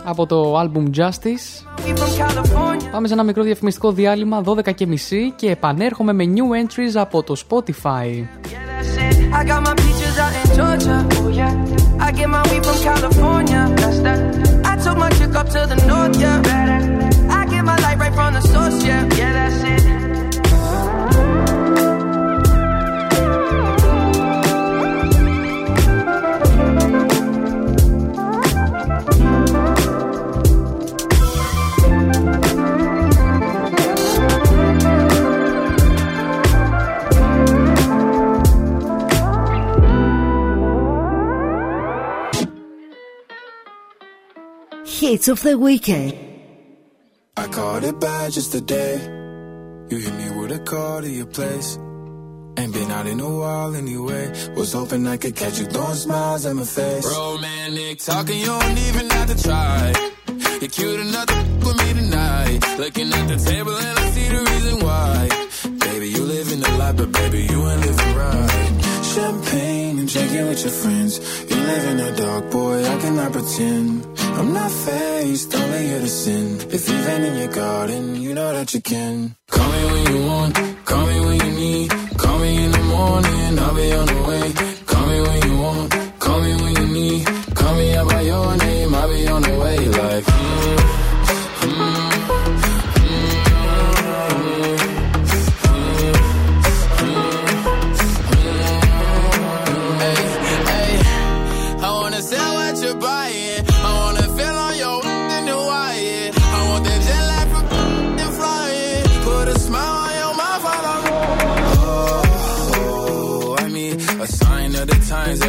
από το album Justice. πάμε σε ένα μικρό διαφημιστικό διάλειμμα δώδεκα και μισή και επανέρχομε με new entries από το Spotify. Hits of the weekend. I caught it bad just today. You hit me with a call to your place. Ain't been out in a while anyway. Was hoping I could catch you throwing smiles at my face. Romantic talking, you don't even have to try. You're cute enough to f- with me tonight. Looking at the table and I see the reason why. Baby, you live in the life, but baby, you ain't living right. Champagne and drinking with your friends. You live in the dark, boy, I cannot pretend. I'm not faced, only here to sin. If you've been in your garden, you know that you can. Call me when you want, call me when you need. Call me in the morning, I'll be on the way. Call me when you want, call me when you need. Call me out by your name, I'll be on the way. Like, hmm.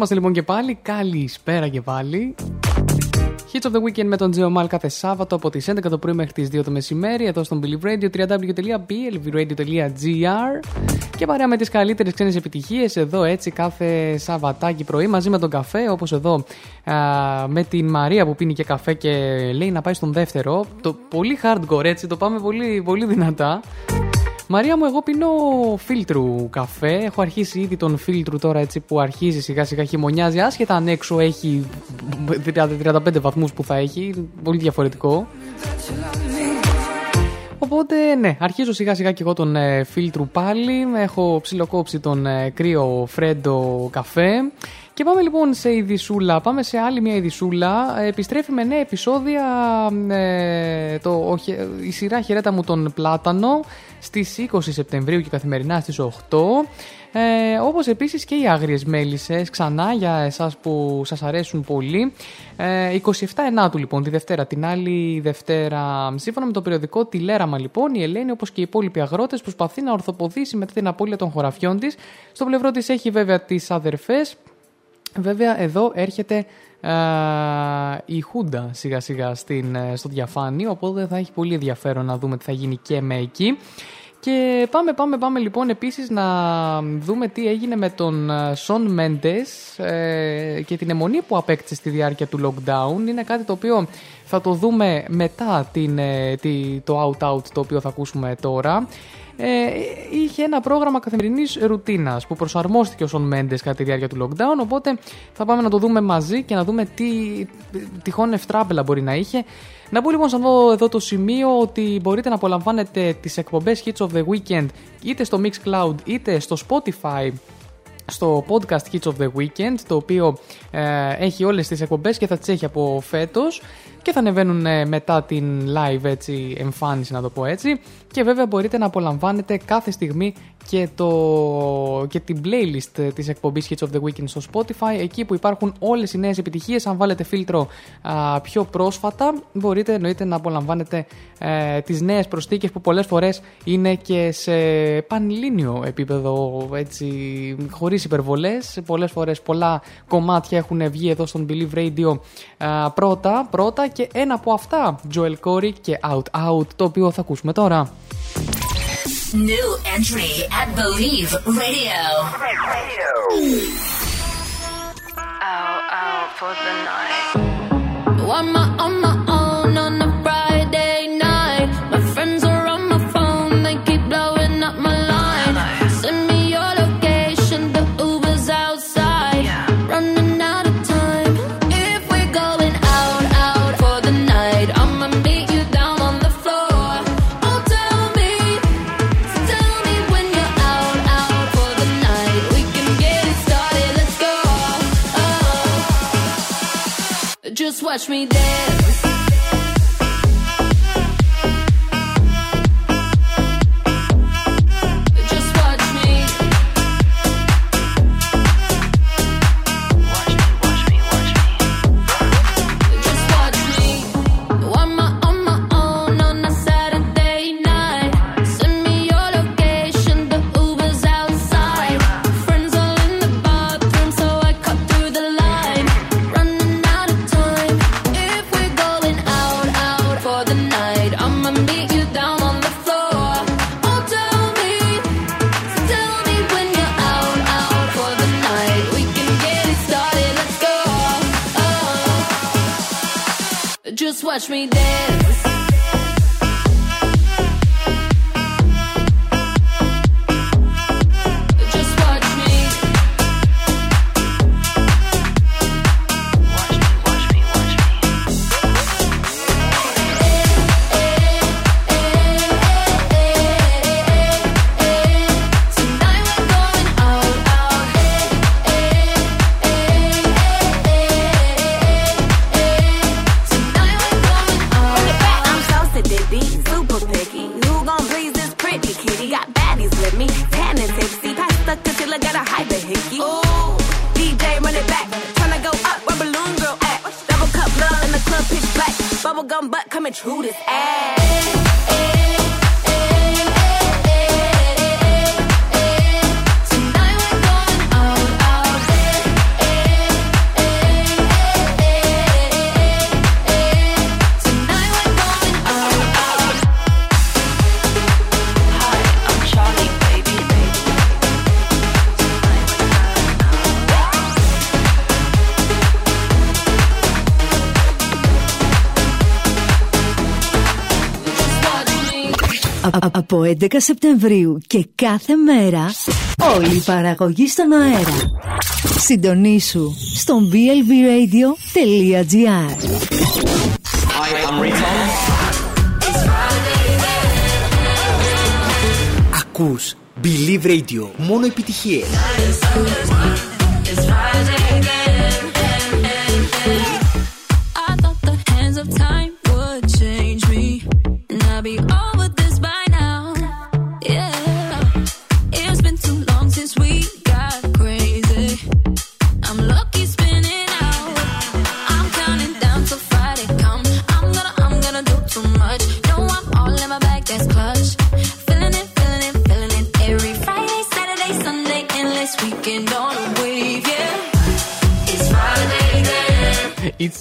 Είμαστε λοιπόν και πάλι. Καλησπέρα και πάλι. Hits of the Weekend με τον Τζέο Μάλ κάθε Σάββατο από τις 11 το πρωί μέχρι τις 2 το μεσημέρι εδώ στον Believe Radio www.blvradio.gr και παρέα με τις καλύτερες ξένες επιτυχίες εδώ έτσι κάθε Σαββατάκι πρωί μαζί με τον καφέ όπως εδώ α, με την Μαρία που πίνει και καφέ και λέει να πάει στον δεύτερο το πολύ hardcore έτσι το πάμε πολύ, πολύ δυνατά Μαρία μου, εγώ πίνω φίλτρου καφέ. Έχω αρχίσει ήδη τον φίλτρου τώρα έτσι που αρχίζει σιγά σιγά χειμωνιάζει. Άσχετα αν έξω έχει 30 35 βαθμούς που θα έχει. Πολύ διαφορετικό. Οπότε ναι, αρχίζω σιγά σιγά και εγώ τον ε, φίλτρου πάλι. Έχω ψιλοκόψει τον ε, κρύο φρέντο καφέ. Και πάμε λοιπόν σε ειδισούλα. Πάμε σε άλλη μια ειδισούλα. Ε, Επιστρέφει με νέα επεισόδια ε, το, ο χε- η σειρά χαιρέτα μου τον Πλάτανο. Στις 20 Σεπτεμβρίου και καθημερινά στις 8. Ε, όπως επίσης και οι άγριες μέλισσες, ξανά για εσάς που σας αρέσουν πολύ. Ε, 27 Ενάτου λοιπόν, τη Δευτέρα, την άλλη Δευτέρα. Σύμφωνα με το περιοδικό Τηλέραμα λοιπόν, η Ελένη όπως και οι υπόλοιποι αγρότες προσπαθεί να ορθοποδήσει μετά την απώλεια των χωραφιών της. Στο πλευρό της έχει βέβαια τις αδερφές. Βέβαια εδώ έρχεται ε, η Χούντα σιγά σιγά στην, ε, στο διαφάνειο, οπότε θα έχει πολύ ενδιαφέρον να δούμε τι θα γίνει και με εκεί. Και πάμε, πάμε, πάμε λοιπόν επίσης να δούμε τι έγινε με τον Σον Μέντες ε, και την αιμονή που απέκτησε στη διάρκεια του lockdown. Είναι κάτι το οποίο θα το δούμε μετά την, ε, τη- το out-out το οποίο θα ακούσουμε τώρα. Ε, είχε ένα πρόγραμμα καθημερινής ρουτίνας που προσαρμόστηκε ο Σον Μέντες κατά τη διάρκεια του lockdown. Οπότε θα πάμε να το δούμε μαζί και να δούμε τι τυχόν ευτράπελα μπορεί να είχε. Να πω λοιπόν σε αυτό εδώ το σημείο ότι μπορείτε να απολαμβάνετε τις εκπομπές Hits of the Weekend είτε στο Mixcloud είτε στο Spotify στο podcast Hits of the Weekend το οποίο ε, έχει όλες τις εκπομπές και θα τις έχει από φέτος και θα ανεβαίνουν ε, μετά την live έτσι, εμφάνιση να το πω έτσι. Και βέβαια μπορείτε να απολαμβάνετε κάθε στιγμή και, το, και την playlist της εκπομπής Hits of the Weekend στο Spotify. Εκεί που υπάρχουν όλες οι νέες επιτυχίες αν βάλετε φίλτρο α, πιο πρόσφατα μπορείτε εννοείται να απολαμβάνετε ε, τις νέες προσθήκες που πολλές φορές είναι και σε πανελλήνιο επίπεδο έτσι χωρίς υπερβολές. Πολλές φορές πολλά κομμάτια έχουν βγει εδώ στον Believe Radio α, πρώτα, πρώτα και ένα από αυτά Joel Corey και Out Out το οποίο θα ακούσουμε τώρα New entry at Believe Radio. Out, out for the night. Watch me dance. Watch me dance. Από 11 Σεπτεμβρίου και κάθε μέρα όλη η παραγωγή στον αέρα. Συντονίσου στο blvradio.gr Ακούς Believe Radio. Μόνο επιτυχίες.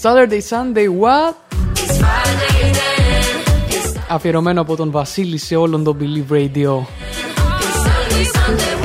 Saturday, Sunday, what? It's Friday then. It's Αφιερωμένο από τον Βασίλη σε όλον τον Believe Radio. Sunday, Sunday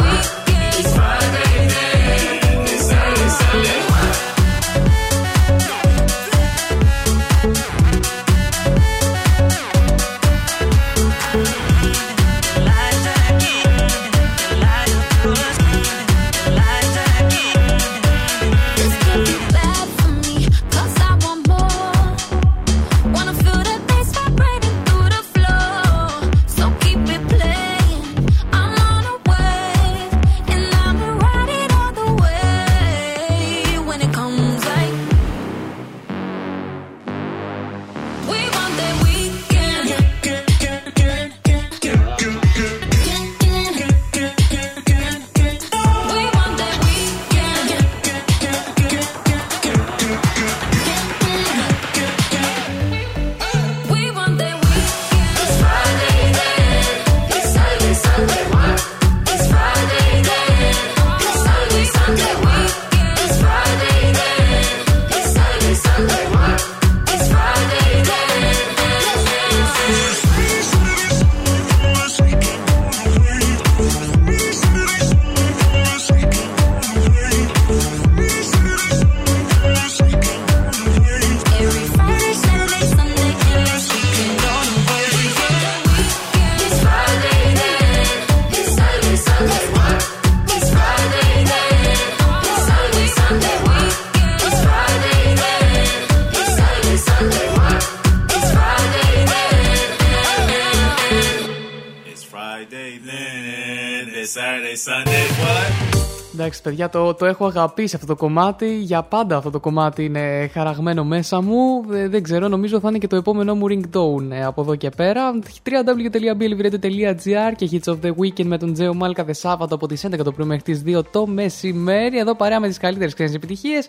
Παιδιά, το, το έχω αγαπήσει αυτό το κομμάτι. Για πάντα αυτό το κομμάτι είναι χαραγμένο μέσα μου. Ε, δεν ξέρω, νομίζω θα είναι και το επόμενό μου ringtone ε, από εδώ και πέρα. www.blvradio.gr και Hits of the Weekend με τον Τζέο Μάλ κάθε Σάββατο από τις 11 το πρωί μέχρι τις 2 το μεσημέρι. Εδώ παρέα με τις καλύτερες ξένες επιτυχίες.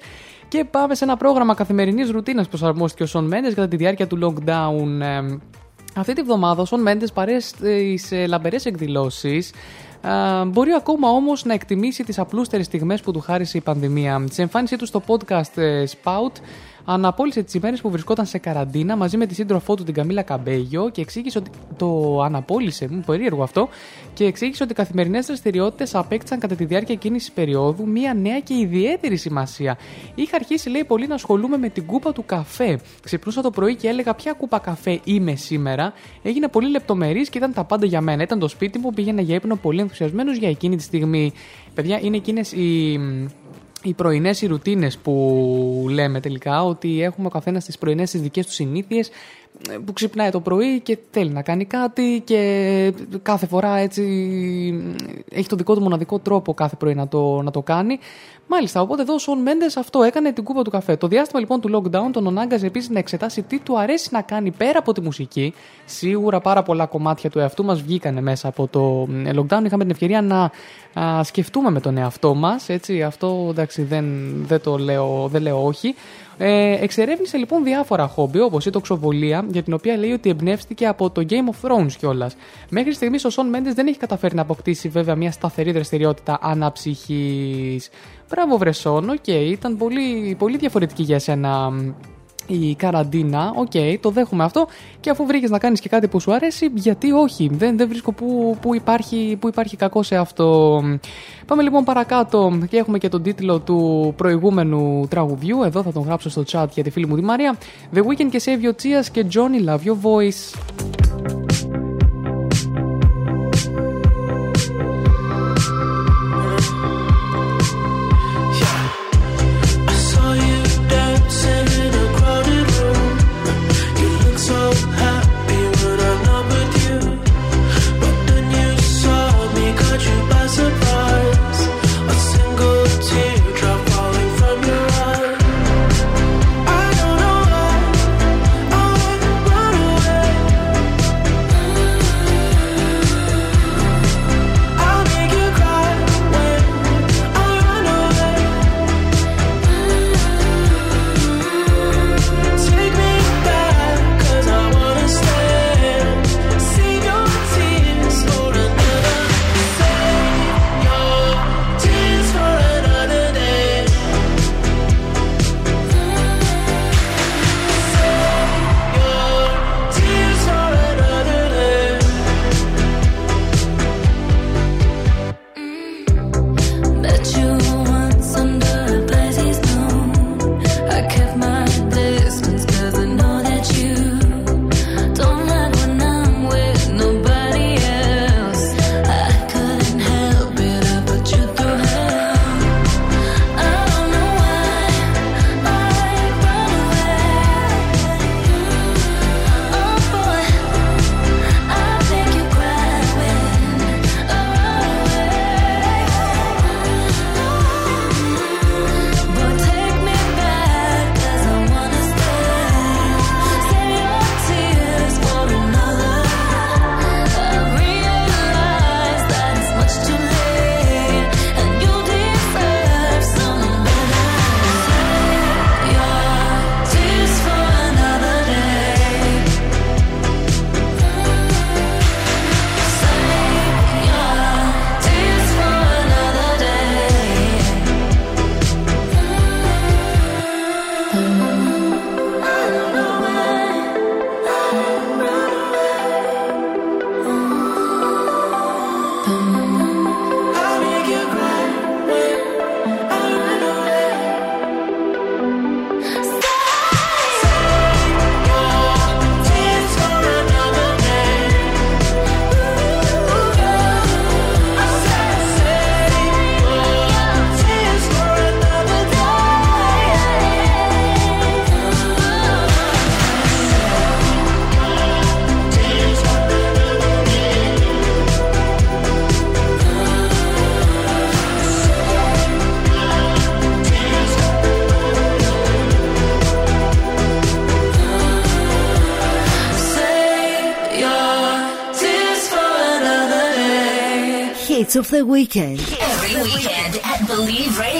Και πάμε σε ένα πρόγραμμα καθημερινής ρουτίνας που προσαρμόστηκε ο Σον Μέντε κατά τη διάρκεια του lockdown. ε, αυτή τη βδομάδα ο Σον Μέντε παρέ σε λαμπερές εκδηλώσει. Μπορεί ακόμα όμως να εκτιμήσει τις απλούστερες στιγμές που του χάρισε η πανδημία. Σε εμφάνισή του στο podcast ε, Spout, αναπόλυσε τις ημέρες που βρισκόταν σε καραντίνα μαζί με τη σύντροφό του την Καμίλα Καμπέγιο και εξήγησε ότι. Το αναπόλυσε, μου περίεργο αυτό, και εξήγησε ότι οι καθημερινές δραστηριότητες απέκτησαν κατά τη διάρκεια εκείνη τη περίοδου μία νέα και ιδιαίτερη σημασία. Είχα αρχίσει, λέει, πολύ να ασχολούμαι με την κούπα του καφέ. Ξυπνούσα το πρωί και έλεγα ποια κούπα καφέ είμαι σήμερα; Έγινε πολύ λεπτομερής και ήταν τα πάντα για μένα. Ήταν το σπίτι μου, πήγαινα για ύπνο πολύ ενθουσιασμένος για εκείνη τη στιγμή. Παιδιά, είναι εκείνες οι οι πρωινές οι ρουτίνες που λέμε τελικά, ότι έχουμε ο καθένας τις πρωινές τις δικές του συνήθειες που ξυπνάει το πρωί και θέλει να κάνει κάτι και κάθε φορά έτσι έχει το δικό του μοναδικό τρόπο κάθε πρωί να το, να το κάνει. Μάλιστα, οπότε εδώ ο Σον Μέντες αυτό έκανε την κούπα του καφέ. Το διάστημα λοιπόν του lockdown τον ανάγκαζε επίσης να εξετάσει τι του αρέσει να κάνει πέρα από τη μουσική. Σίγουρα πάρα πολλά κομμάτια του εαυτού μας βγήκανε μέσα από το ε, lockdown. Είχαμε την ευκαιρία να α, σκεφτούμε με τον εαυτό μας. Αυτό εντάξει δεν, δεν το λέω, δεν λέω όχι. Ε, εξερεύνησε λοιπόν διάφορα χόμπι όπως η τοξοβολία, για την οποία λέει ότι εμπνεύστηκε από το Game of Thrones κιόλας. Μέχρι στιγμής ο Σον Μέντες δεν έχει καταφέρει να αποκτήσει βέβαια μια σταθερή δραστηριότητα αναψυχής. Μπράβο, Βρεσόν, οκ, ήταν πολύ, πολύ διαφορετική για σένα η καραντίνα. Οκ, το δέχομαι αυτό. Και αφού βρήκες να κάνεις και κάτι που σου αρέσει, γιατί όχι; Δεν, δεν βρίσκω που, που, υπάρχει, που υπάρχει κακό σε αυτό. Πάμε λοιπόν παρακάτω και έχουμε και τον τίτλο του προηγούμενου τραγουδιού. Εδώ θα τον γράψω στο chat για τη φίλη μου τη Μαρία. The Weeknd και Save Your Tears και Jony Love Your Voice. Of the weekend. Every weekend at Believe Radio.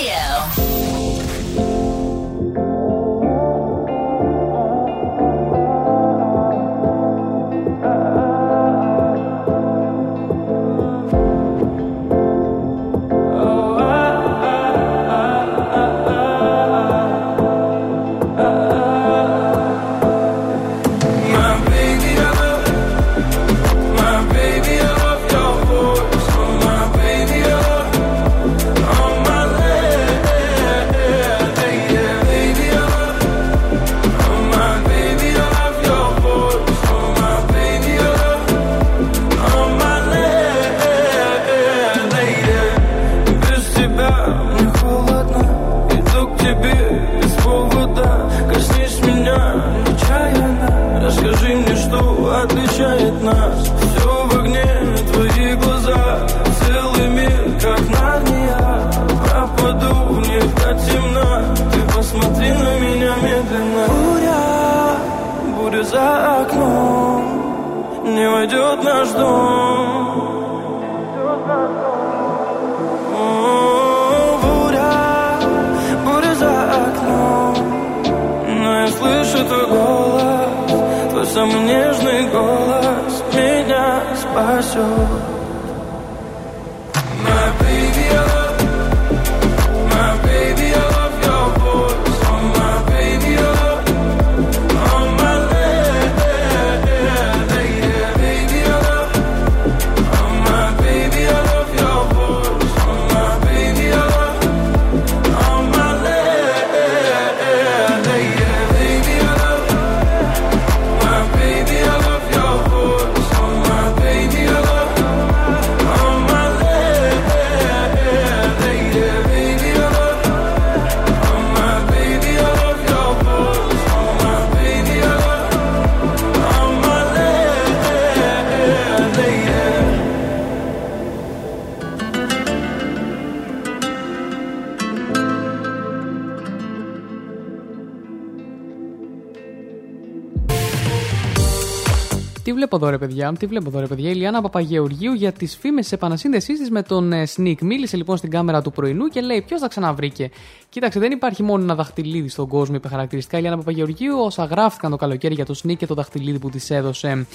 Βλέπω εδώ, ρε παιδιά, τι βλέπω εδώ, ρε παιδιά. Η Λιάννα Παπαγεωργίου για τις φήμες τη επανασύνδεσής της με τον ε, Σνικ. Μίλησε λοιπόν στην κάμερα του πρωινού και λέει: Ποιος θα ξαναβρήκε. Κοίταξε, δεν υπάρχει μόνο ένα δαχτυλίδι στον κόσμο, είπε χαρακτηριστικά η Λιάννα Παπαγεωργίου, όσα γράφτηκαν το καλοκαίρι για τον Σνικ και το δαχτυλίδι που της έδωσε.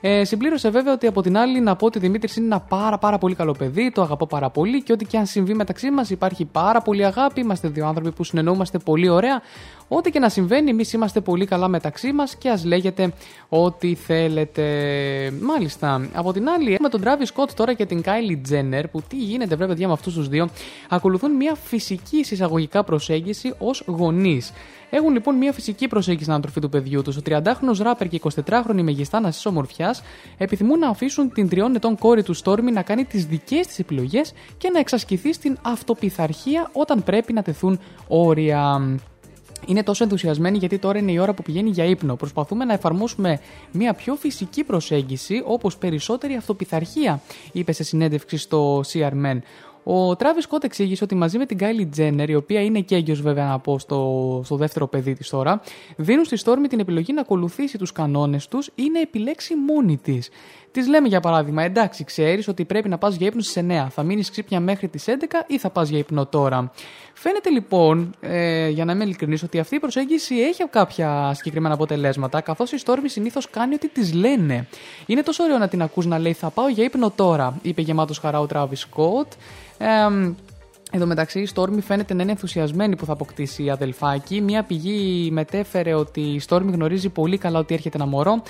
Ε, συμπλήρωσε βέβαια ότι από την άλλη να πω ότι ο Δημήτρης είναι ένα πάρα, πάρα πολύ καλό παιδί, το αγαπώ πάρα πολύ και ό,τι και αν συμβεί μεταξύ μας υπάρχει πάρα πολύ αγάπη. Είμαστε δύο άνθρωποι που συνεννοούμαστε πολύ ωραία. Ό,τι και να συμβαίνει, εμείς είμαστε πολύ καλά μεταξύ μας και ας λέγεται ό,τι θέλετε. Μάλιστα. Από την άλλη, έχουμε τον Travis Scott τώρα και την Kylie Jenner, που τι γίνεται, βρε παιδιά, με αυτούς τους δύο. Ακολουθούν μια φυσική συσσαγωγικά προσέγγιση ως γονείς. Έχουν λοιπόν μια φυσική προσέγγιση στην ανατροφή του παιδιού τους. Ο 30χρονο ράπερ και 24χρονη μεγιστάνα τη ομορφιάς επιθυμούν να αφήσουν την τριών ετών κόρη τους Στόρμη να κάνει τις δικές της επιλογές και να εξασκηθεί στην αυτοπιθαρχία όταν πρέπει να τεθούν όρια. Είναι τόσο ενθουσιασμένοι γιατί τώρα είναι η ώρα που πηγαίνει για ύπνο. Προσπαθούμε να εφαρμόσουμε μια πιο φυσική προσέγγιση όπως περισσότερη αυτοπιθαρχία, είπε σε συνέντευξη στο CR Men. Ο Travis Scott εξήγησε ότι μαζί με την Kylie Jenner, η οποία είναι και έγκυος βέβαια να πω στο, στο δεύτερο παιδί της τώρα, δίνουν στη Stormy την επιλογή να ακολουθήσει τους κανόνες τους ή να επιλέξει μόνη της. Της λέμε για παράδειγμα, εντάξει, ξέρεις ότι πρέπει να πας για ύπνο στις 9. Θα μείνεις ξύπνια μέχρι τις 11 ή θα πας για ύπνο τώρα. Φαίνεται λοιπόν, ε, για να είμαι ειλικρινής, ότι αυτή η προσέγγιση έχει κάποια συγκεκριμένα αποτελέσματα, καθώς η Stormy συνήθως κάνει ό,τι της λένε. Είναι τόσο ωραίο να την ακούς να λέει Θα πάω για ύπνο τώρα, είπε γεμάτος χαρά ο Travis Scott. Ε, Εν τω μεταξύ, η Stormy φαίνεται να είναι ενθουσιασμένη που θα αποκτήσει η αδελφάκι. Μία πηγή μετέφερε ότι η Stormy γνωρίζει πολύ καλά ότι έρχεται ένα μωρό.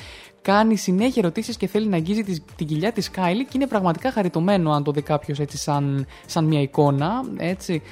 Κάνει συνέχεια ερωτήσεις και θέλει να αγγίζει τη- την κοιλιά της Κάιλι και είναι πραγματικά χαριτωμένο αν το δει κάποιος έτσι σαν, σαν μια εικόνα. Έτσι.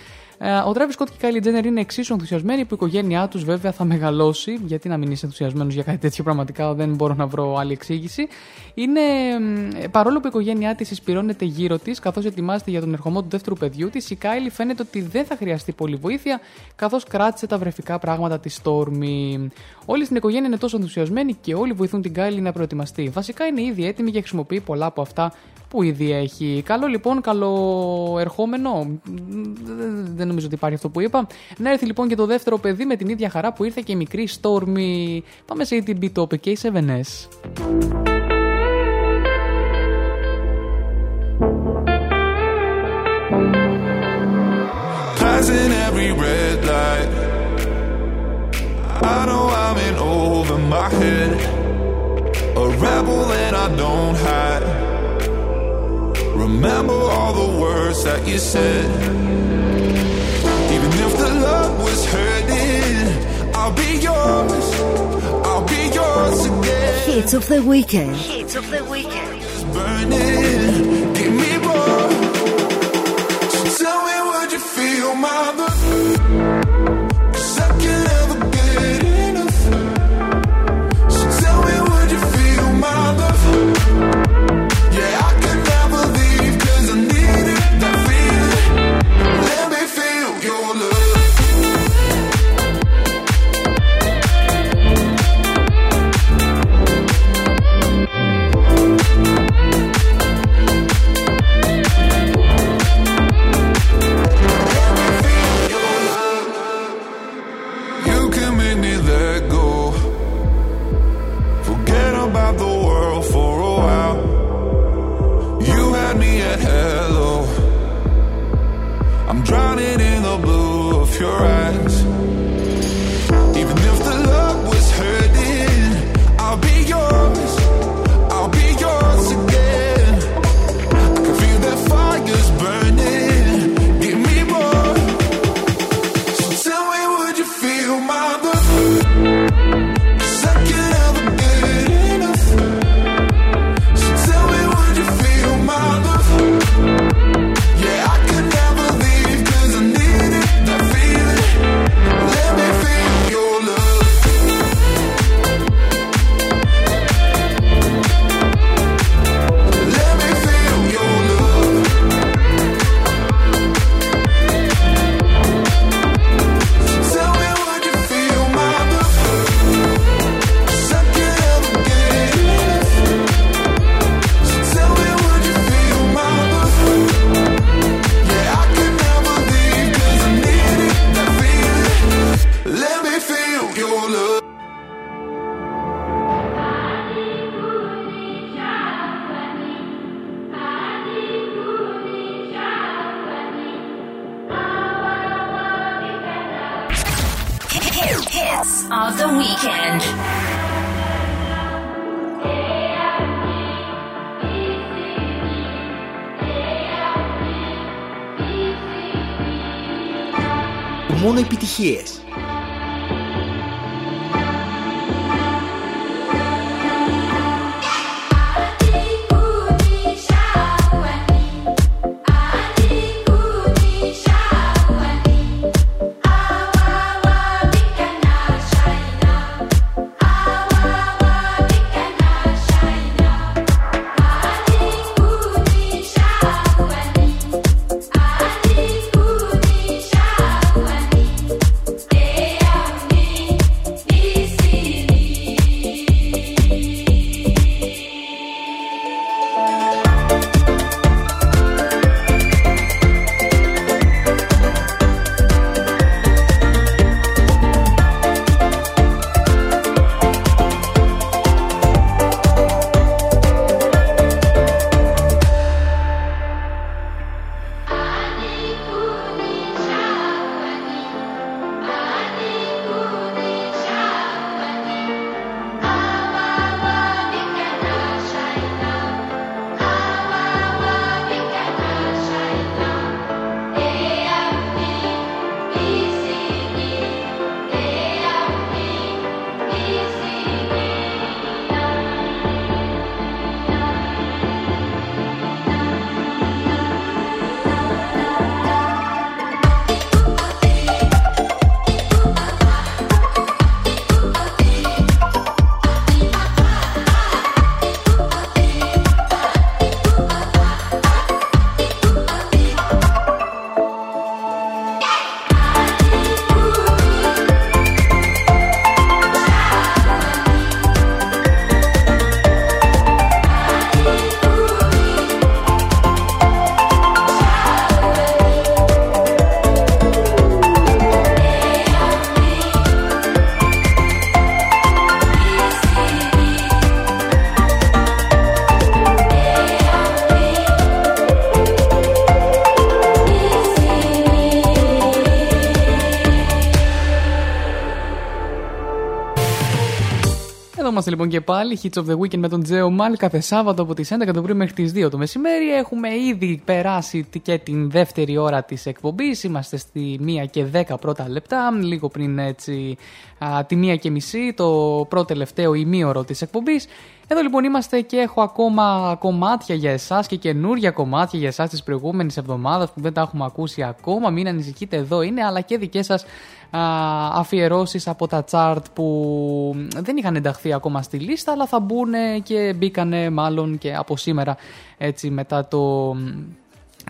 Ε, Ο Travis Scott και η Kylie Jenner είναι εξίσου ενθουσιασμένοι που η οικογένειά τους βέβαια θα μεγαλώσει. Γιατί να μην είσαι ενθουσιασμένος για κάτι τέτοιο, πραγματικά δεν μπορώ να βρω άλλη εξήγηση. Είναι, μ, παρόλο που η οικογένειά της εισπυρώνεται γύρω της, καθώς ετοιμάζεται για τον ερχομό του δεύτερου παιδιού της, η Kylie φαίνεται ότι δεν θα χρειαστεί πολύ βοήθεια, καθώς κράτησε τα βρεφικά πράγματα της Stormy. Όλοι στην οικογένεια είναι τόσο ενθουσιασμένοι και όλοι βοηθούν την Kylie να προετοιμαστεί. Βασικά είναι ήδη έτοιμη και χρησιμοποιεί πολλά από αυτά που ήδη έχει. Καλό λοιπόν, καλό ερχόμενο. Δεν νομίζω ότι υπάρχει αυτό που είπα. Να έρθει λοιπόν και το δεύτερο παιδί με την ίδια χαρά που ήρθε και η μικρή Stormy. Πάμε σε ATB Topic και σε 7S. Remember all the words that you said. Even if the love was hurting, I'll be yours. I'll be yours again. Of the weekend. Hit of the weekend. Burning, give me more. So tell me, you feel? Είμαστε λοιπόν και πάλι. Hits of the Weekend με τον Τζέο Μάλ κάθε Σάββατο από τις 11 το πρωί μέχρι τις 2 το μεσημέρι. Έχουμε ήδη περάσει και την δεύτερη ώρα της εκπομπής. Είμαστε στη 1 και 10 πρώτα λεπτά. Λίγο πριν έτσι α, τη 1 και μισή, το πρώτο τελευταίο ημίωρο της εκπομπής. Εδώ λοιπόν είμαστε και έχω ακόμα κομμάτια για εσάς και καινούργια κομμάτια για εσάς της προηγούμενης εβδομάδας που δεν τα έχουμε ακούσει ακόμα. Μην ανησυχείτε, εδώ είναι, αλλά και δικές σας αφιερώσεις από τα chart που δεν είχαν ενταχθεί ακόμα στη λίστα αλλά θα μπουν και μπήκανε μάλλον και από σήμερα έτσι μετά το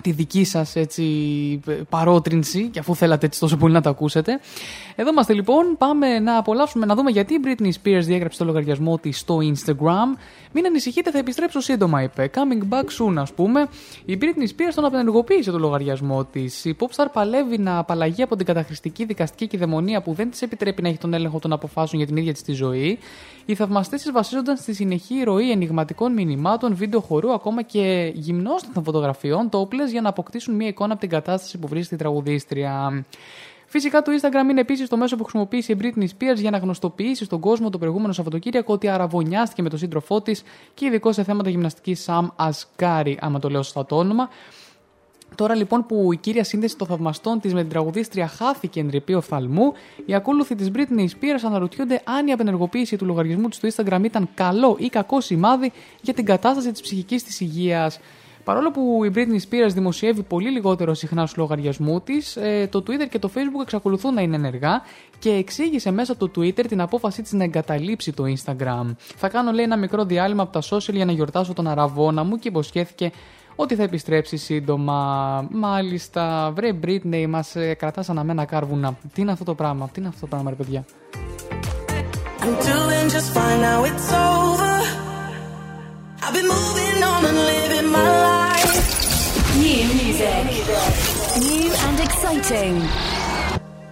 τη δική σας έτσι παρότρινση και αφού θέλατε έτσι τόσο πολύ να το ακούσετε. Εδώ είμαστε λοιπόν, πάμε να απολαύσουμε να δούμε γιατί η Britney Spears διέγραψε το λογαριασμό της στο Instagram. Μην ανησυχείτε, θα επιστρέψω σύντομα, είπε. Coming back soon, ας πούμε. Η Britney Spears τον απενεργοποίησε το λογαριασμό της. Η Popstar παλεύει να απαλλαγεί από την καταχρηστική δικαστική κυδαιμονία που δεν της επιτρέπει να έχει τον έλεγχο των αποφάσεων για την ίδια της τη ζωή. Οι θαυμαστές της βασίζονταν στη συνεχή ροή ενηγματικών μηνυμάτων, βίντεο χορού, ακόμα και γυμνώστων φωτογραφιών, τόπλε για να αποκτήσουν μια εικόνα από την κατάσταση που βρίσκεται η τραγουδίστρια. Φυσικά το Instagram είναι επίσης το μέσο που χρησιμοποίησε η Britney Spears για να γνωστοποιήσεις στον κόσμο το προηγούμενο Σαββατοκύριακο ότι αραβωνιάστηκε με τον σύντροφό της και ειδικό σε θέματα γυμναστικής Sam Asghari, άμα το λέω σωστά το όνομα. Τώρα λοιπόν που η κύρια σύνδεση των θαυμαστών της με την τραγουδίστρια χάθηκε εν ρηπεί οφθαλμού, οι ακόλουθοι της Britney Spears αναρωτιούνται αν η απενεργοποίηση του λογαριασμού της στο Instagram ήταν καλό ή κακό σημάδι για την κατάσταση της ψυχικής της υγείας. Παρόλο που η Britney Spears δημοσιεύει πολύ λιγότερο συχνά στους λογαριασμού της, ε, το Twitter και το Facebook εξακολουθούν να είναι ενεργά και εξήγησε μέσα από το Twitter την απόφασή της να εγκαταλείψει το Instagram. Θα κάνω, λέει, ένα μικρό διάλειμμα από τα social για να γιορτάσω τον αραβόνα μου και υποσχέθηκε ότι θα επιστρέψει σύντομα. Μάλιστα, βρε Britney, μας ε, κρατάς αναμένα κάρβουνα. Τι είναι αυτό το πράγμα, τι είναι αυτό το πράγμα, ρε παιδιά; I'm doing just fine now it's over. I've been moving on and living my life. New music. New and exciting.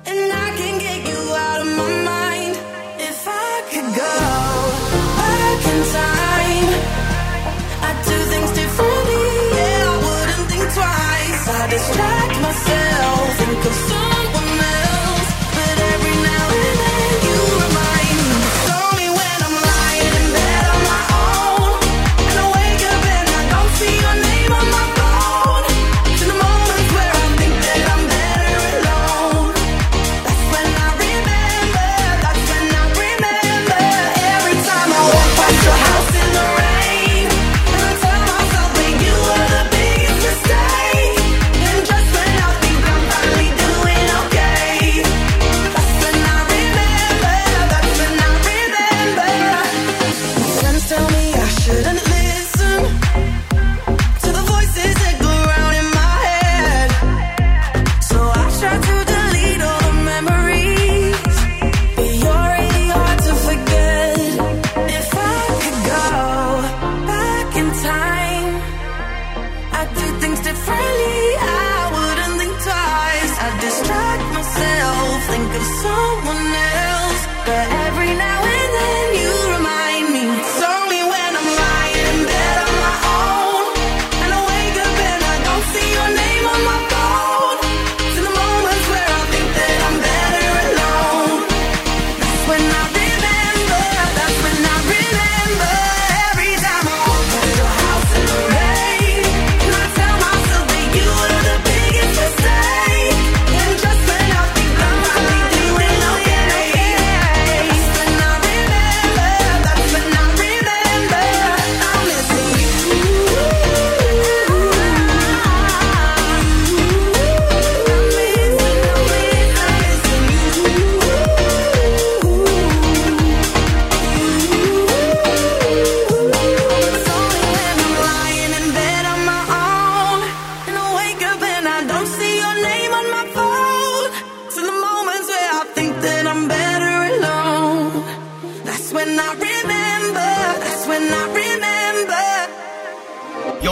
And I can get you out of my mind. If I could go back in time, I'd do things differently. Yeah, I wouldn't think twice. I distract myself, think of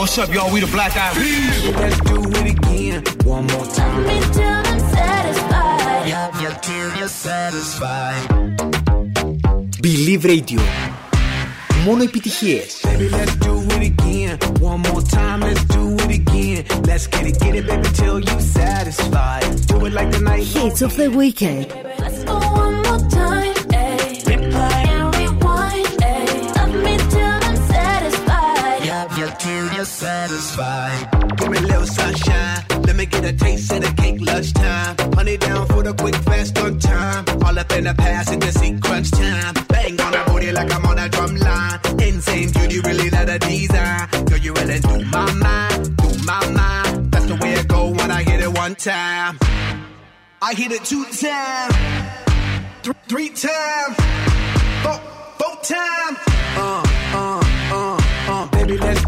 what's up, y'all? We the Black Eyed Peas. Let's do it again. One more time. Till I'm satisfied. Yeah, yeah, till you're satisfied. Believe Radio. Μόνο επιτυχίες. Baby, let's do it again. One more time, let's do it again. Let's get it, get it, baby, till you satisfied. Do it like the night. Hits of the weekend. Let's go one more time. Satisfied. Give me a little sunshine. Let me get a taste of the cake lunchtime. Honey down for the quick fast on time. All up in the just see crunch time. Bang on the booty like I'm on a drum line. Insane beauty, really not a design. Girl, you really do my mind, do my mind. That's the way it go when I hit it one time. I hit it two times, th- three times, four, four times. Uh, uh, uh, uh, baby, let's.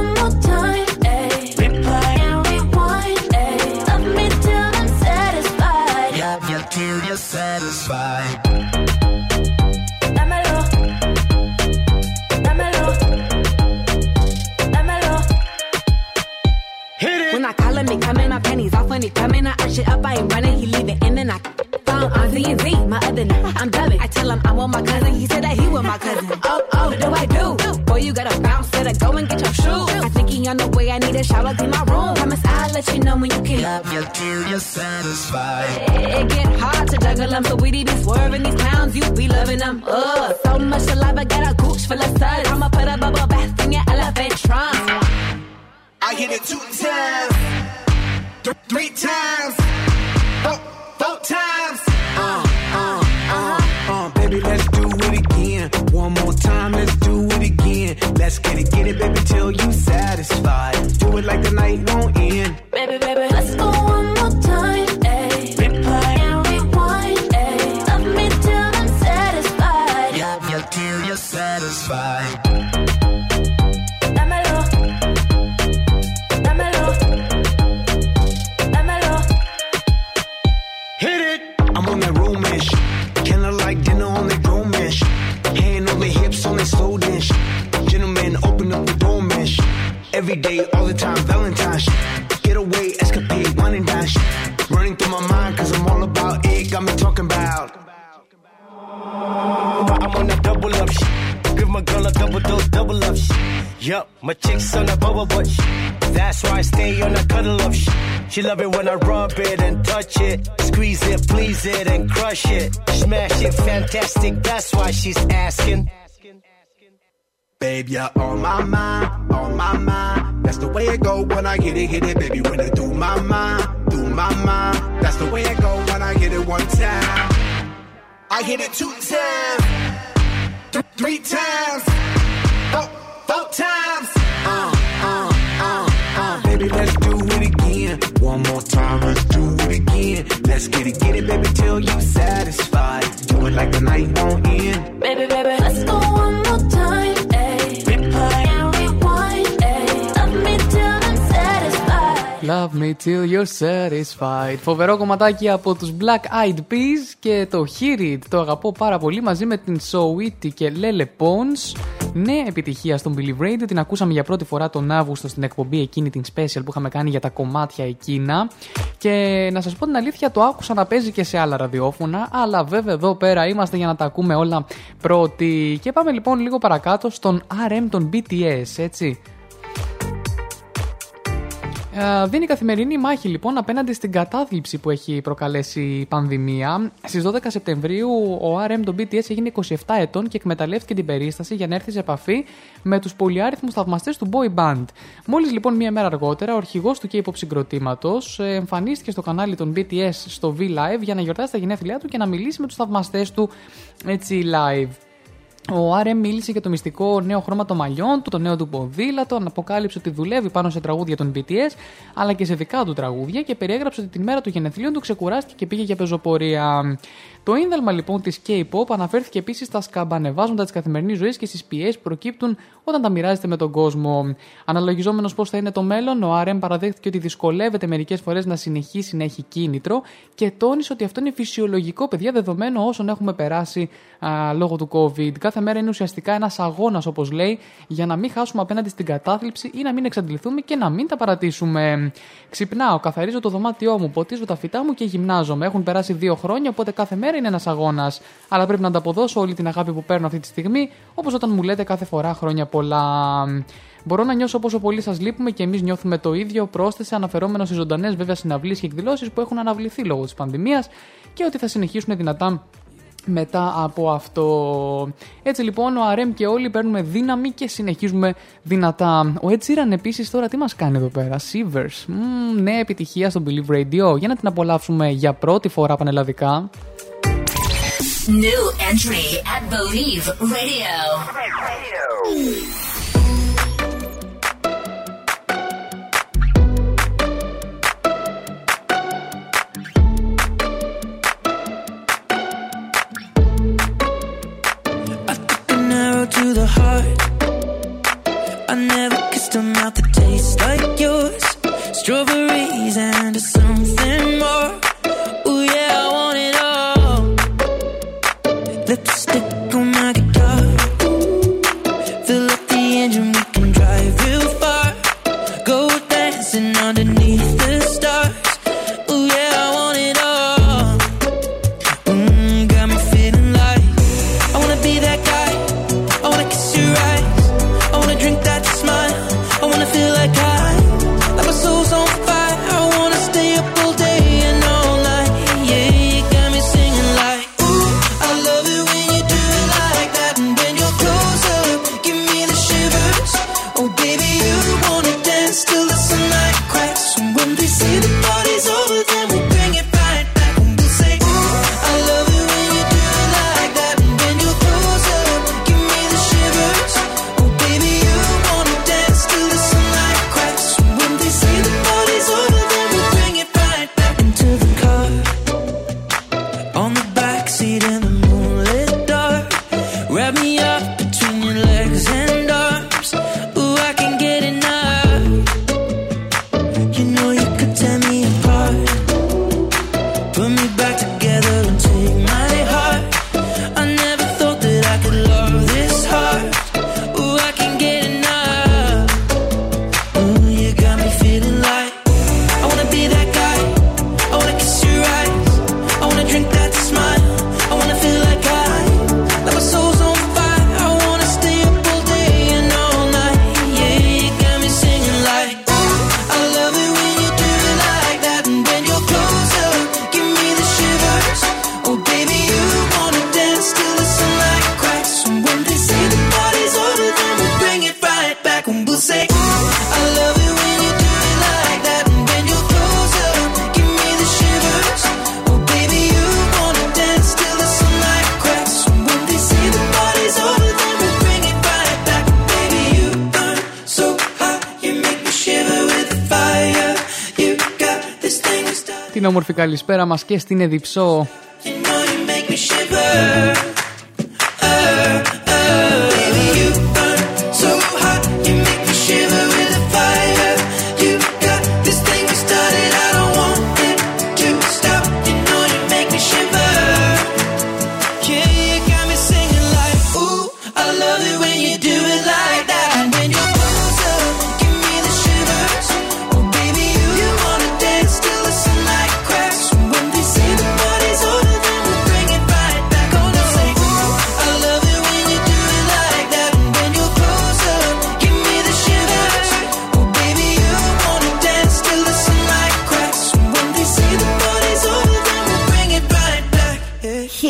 tell him I want my cousin, he said that he want my cousin. Oh, oh, what do I do? Boy, you gotta bounce, better go and get your shoes. I think he on the way, I need a shower, clean my room. Promise I'll let you know when you can. Love you till you're satisfied. It get hard to juggle them, so we be swerving these clowns, you be loving them. Ugh, so much saliva, got a gooch full of suds. I'ma put a bubble bath in your elephant trunk. I hit it two times, th- three times, four, four times. One more time, let's do it again. Let's get it, get it, baby, till you satisfied. Do it like the night won't end. Baby, baby, let's go one more time. Ayy. Replay and rewind. Ayy. Love me till I'm satisfied. You till you're satisfied. Day, all the time, Valentine's. Get away, escapade, one and dash. Running through my mind, cause I'm all about it. Got me talking about. I'm on that double up shit. Give my girl a double dose, double up shit. Yup, my chick's on that bubble butt shit. That's why I stay on that cuddle up shit. She love it when I rub it and touch it. Squeeze it, please it, and crush it. Smash it, fantastic. That's why she's asking. Babe, you're on my mind, on my mind. That's the way it go when I get it, hit it, baby. When it do my mind, do my mind. That's the way it go when I hit it one time. I hit it two times, th- three times, four, four times. Uh, uh, uh, uh. Baby, let's do it again. One more time, let's do it again. Let's get it, get it, baby, till you satisfied. Do it like the night won't end. Baby, baby, let's go one more time. Love me till you're satisfied. Φοβερό κομματάκι από τους Black Eyed Peas και το Hear It. Το αγαπώ πάρα πολύ μαζί με την So και Lele Pons. Νέα επιτυχία στον Believe Radio. Την ακούσαμε για πρώτη φορά τον Αύγουστο στην εκπομπή εκείνη την special που είχαμε κάνει για τα κομμάτια εκείνα. Και να σας πω την αλήθεια, το άκουσα να παίζει και σε άλλα ραδιόφωνα. Αλλά βέβαια εδώ πέρα είμαστε για να τα ακούμε όλα πρώτοι. Και πάμε λοιπόν λίγο παρακάτω στον RM των BTS, έτσι. Ε, δίνει καθημερινή μάχη λοιπόν απέναντι στην κατάθλιψη που έχει προκαλέσει η πανδημία. Στις 12 Σεπτεμβρίου ο RM των BTS έγινε 27 ετών και εκμεταλλεύτηκε την περίσταση για να έρθει σε επαφή με τους πολυάριθμους θαυμαστές του boy band. Μόλις λοιπόν μία μέρα αργότερα, ο αρχηγός του K-pop συγκροτήματο εμφανίστηκε στο κανάλι των BTS στο V-Live για να γιορτάσει τα γενέθλιά του και να μιλήσει με τους θαυμαστές του έτσι live. Ο RM μίλησε για το μυστικό νέο χρώμα των μαλλιών του, το νέο του ποδήλατο, αποκάλυψε ότι δουλεύει πάνω σε τραγούδια των BTS, αλλά και σε δικά του τραγούδια και περιέγραψε ότι την μέρα του γενεθλίων του ξεκουράστηκε και πήγε για πεζοπορία. Το ίνδαλμα λοιπόν της K-pop αναφέρθηκε επίσης στα σκαμπανεβάσματα της καθημερινής ζωής και στις πιέσεις που προκύπτουν όταν τα μοιράζεται με τον κόσμο. Αναλογιζόμενος πώς θα είναι το μέλλον, ο RM παραδέχθηκε ότι δυσκολεύεται μερικές φορές να συνεχίσει να έχει κίνητρο και τόνισε ότι αυτό είναι φυσιολογικό, παιδιά, δεδομένο όσων έχουμε περάσει α, λόγω του COVID κάθε μέρα είναι ουσιαστικά ένας αγώνας, όπως λέει, για να μην χάσουμε απέναντι στην κατάθλιψη ή να μην εξαντληθούμε και να μην τα παρατήσουμε. Ξυπνάω, καθαρίζω το δωμάτιό μου, ποτίζω τα φυτά μου και γυμνάζομαι. Έχουν περάσει δύο χρόνια, οπότε κάθε μέρα είναι ένας αγώνας. Αλλά πρέπει να ανταποδώσω όλη την αγάπη που παίρνω αυτή τη στιγμή, όπως όταν μου λέτε κάθε φορά χρόνια πολλά. Μπορώ να νιώσω πόσο πολύ σας λείπουμε και εμείς νιώθουμε το ίδιο, πρόσθεσε αναφερόμενος στις ζωντανές βέβαια συναυλίες και εκδηλώσεις που έχουν αναβληθεί λόγω της πανδημίας και ότι θα συνεχίσουν δυνατά μετά από αυτό. Έτσι λοιπόν ο Αρέμ και όλοι παίρνουμε δύναμη και συνεχίζουμε δυνατά. Ο έτσίραν επίση επίσης τώρα τι μας κάνει εδώ πέρα, Shivers. Ναι επιτυχία στο Believe Radio, για να την απολαύσουμε για πρώτη φορά πανελλαδικά. the heart. I never kissed a mouth that tastes like yours. Strawberries and something more. καλησπέρα μας και στην Εδιψό.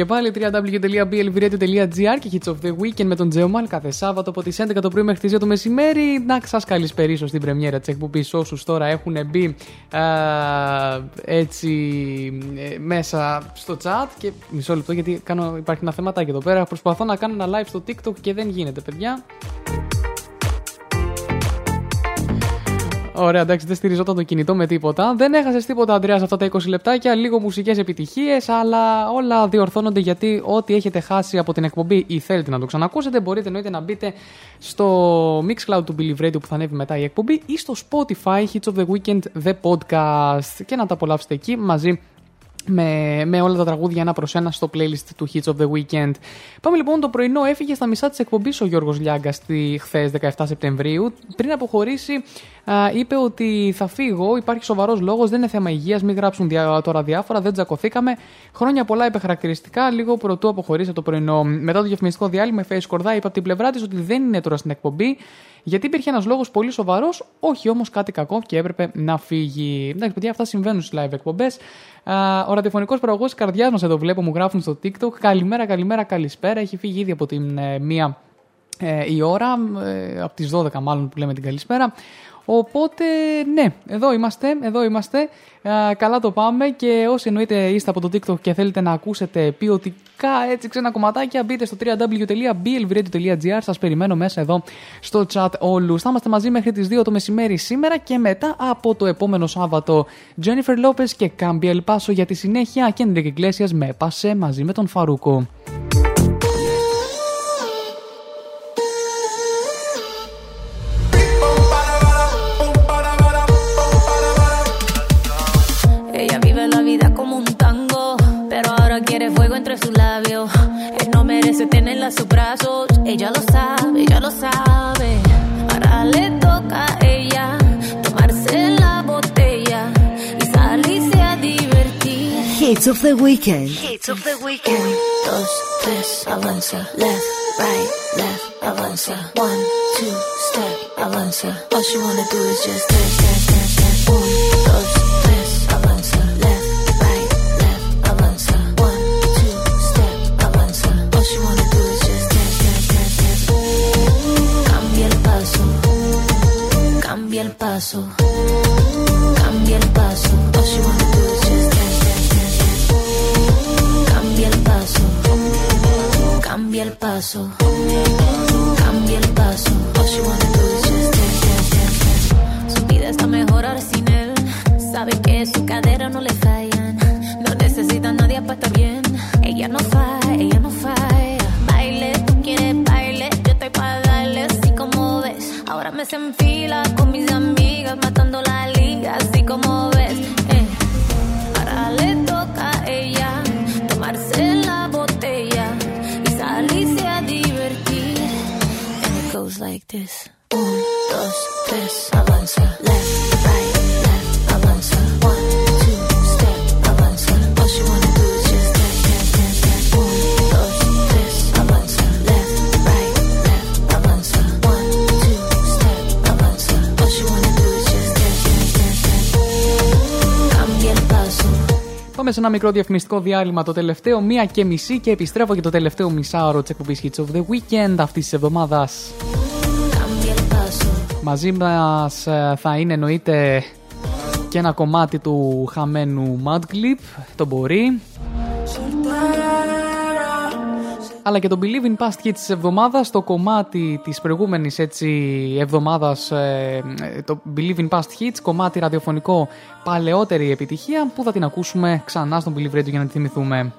Και πάλι www.blvradio.gr και Hits of the Weekend με τον Τζεωμάν κάθε Σάββατο από τις 11 το πρωί μέχρι τις 2 το μεσημέρι. Να σας καλησπερίσω στην πρεμιέρα της εκπομπής όσους τώρα έχουν μπει α, έτσι ε, μέσα στο chat. Και μισό λεπτό γιατί κάνω, υπάρχει ένα θεματάκι εδώ πέρα. Προσπαθώ να κάνω ένα live στο TikTok και δεν γίνεται, παιδιά. Ωραία, εντάξει, δεν στηριζόταν το κινητό με τίποτα. Δεν έχασες τίποτα, Αντρέα, αυτά τα 20 λεπτάκια. Λίγο μουσικές επιτυχίες, αλλά όλα διορθώνονται γιατί ό,τι έχετε χάσει από την εκπομπή ή θέλετε να το ξανακούσετε, μπορείτε εννοείται να μπείτε στο Mixcloud του Billy Radio που θα ανέβει μετά η εκπομπή ή στο Spotify Hits of the Weekend The Podcast και να τα απολαύσετε εκεί μαζί με, με όλα τα τραγούδια ένα προς ένα στο playlist του Hits of the Weekend. Πάμε λοιπόν το πρωινό, έφυγε στα μισά της εκπομπής ο Γιώργος Λιάγκας στη χθες 17 Σεπτεμβρίου. Πριν αποχωρήσει α, είπε ότι θα φύγω, υπάρχει σοβαρός λόγος, δεν είναι θέμα υγείας, μην γράψουν δια, τώρα διάφορα, δεν τζακωθήκαμε. Χρόνια πολλά είπε χαρακτηριστικά, λίγο πρωτού αποχωρήσει από το πρωινό. Μετά το διαφημιστικό διάλειμμα, η Face Κορδά είπε από την πλευρά της ότι δεν είναι τώρα στην εκπομπή. Γιατί υπήρχε ένας λόγος πολύ σοβαρός, όχι όμως κάτι κακό και έπρεπε να φύγει. Εντάξει, παιδιά, αυτά συμβαίνουν στις live εκπομπές. Ο ραδιοφωνικός παραγωγό της καρδιάς μας εδώ βλέπω, μου γράφουν στο TikTok. Καλημέρα, καλημέρα, καλησπέρα. Έχει φύγει ήδη από την ε, μία ε, η ώρα, ε, από τις 12 μάλλον που λέμε την καλησπέρα. Οπότε, ναι, εδώ είμαστε, εδώ είμαστε. Ε, καλά το πάμε και όσοι εννοείται είστε από το TikTok και θέλετε να ακούσετε ποιοτικά έτσι ξένα κομματάκια, μπείτε στο www.blvradio.gr. Σας περιμένω μέσα εδώ στο chat όλους. Θα είμαστε μαζί μέχρι τις 2 το μεσημέρι σήμερα και μετά από το επόμενο Σάββατο Jennifer Lopez και Κάμπι Ελπάσο για τη συνέχεια και Enrique Iglesias με Πάσε μαζί με τον Φαρούκο. En sus brazos, ella lo sabe, ella lo sabe. Ahora le toca a ella tomarse la botella y salirse a divertir. Hits of the Weekend. Hits of the weekend. Un, dos, tres, avanza. Left, right, left, avanza. One, two, step, avanza. All she wanna do is just dance, dance, paso. Cambia el paso. All she wanna do is just dance, dance, dance, dance. Cambia el paso. Cambia el paso. Cambia el paso. All she wanna do is just dance, dance, dance, dance. Su vida está mejor ahora sin él. Sabe que su cadera no le fallan. No necesita a nadie para estar bien. Ella no falla, ella no falla. Ahora me se enfila con mis amigas, matando la liga, así como ves. Eh. Ahora le toca a ella tomarse la botella y salirse a divertir. And it goes like this. Un, dos, tres, avanza. Πάμε σε ένα μικρό διαφημιστικό διάλειμμα το τελευταίο μία και μισή και επιστρέφω για το τελευταίο μισάωρο της εκπομπής Hits of the Weekend αυτής της εβδομάδας. Μαζί μας θα είναι εννοείται και ένα κομμάτι του χαμένου Mad Clip, το μπορεί. Αλλά και το Believe in Past Hits της εβδομάδας, το κομμάτι της προηγούμενης έτσι εβδομάδας, ε, ε, το Believe in Past Hits, κομμάτι ραδιοφωνικό παλαιότερη επιτυχία που θα την ακούσουμε ξανά στον Believe Radio για να τη θυμηθούμε.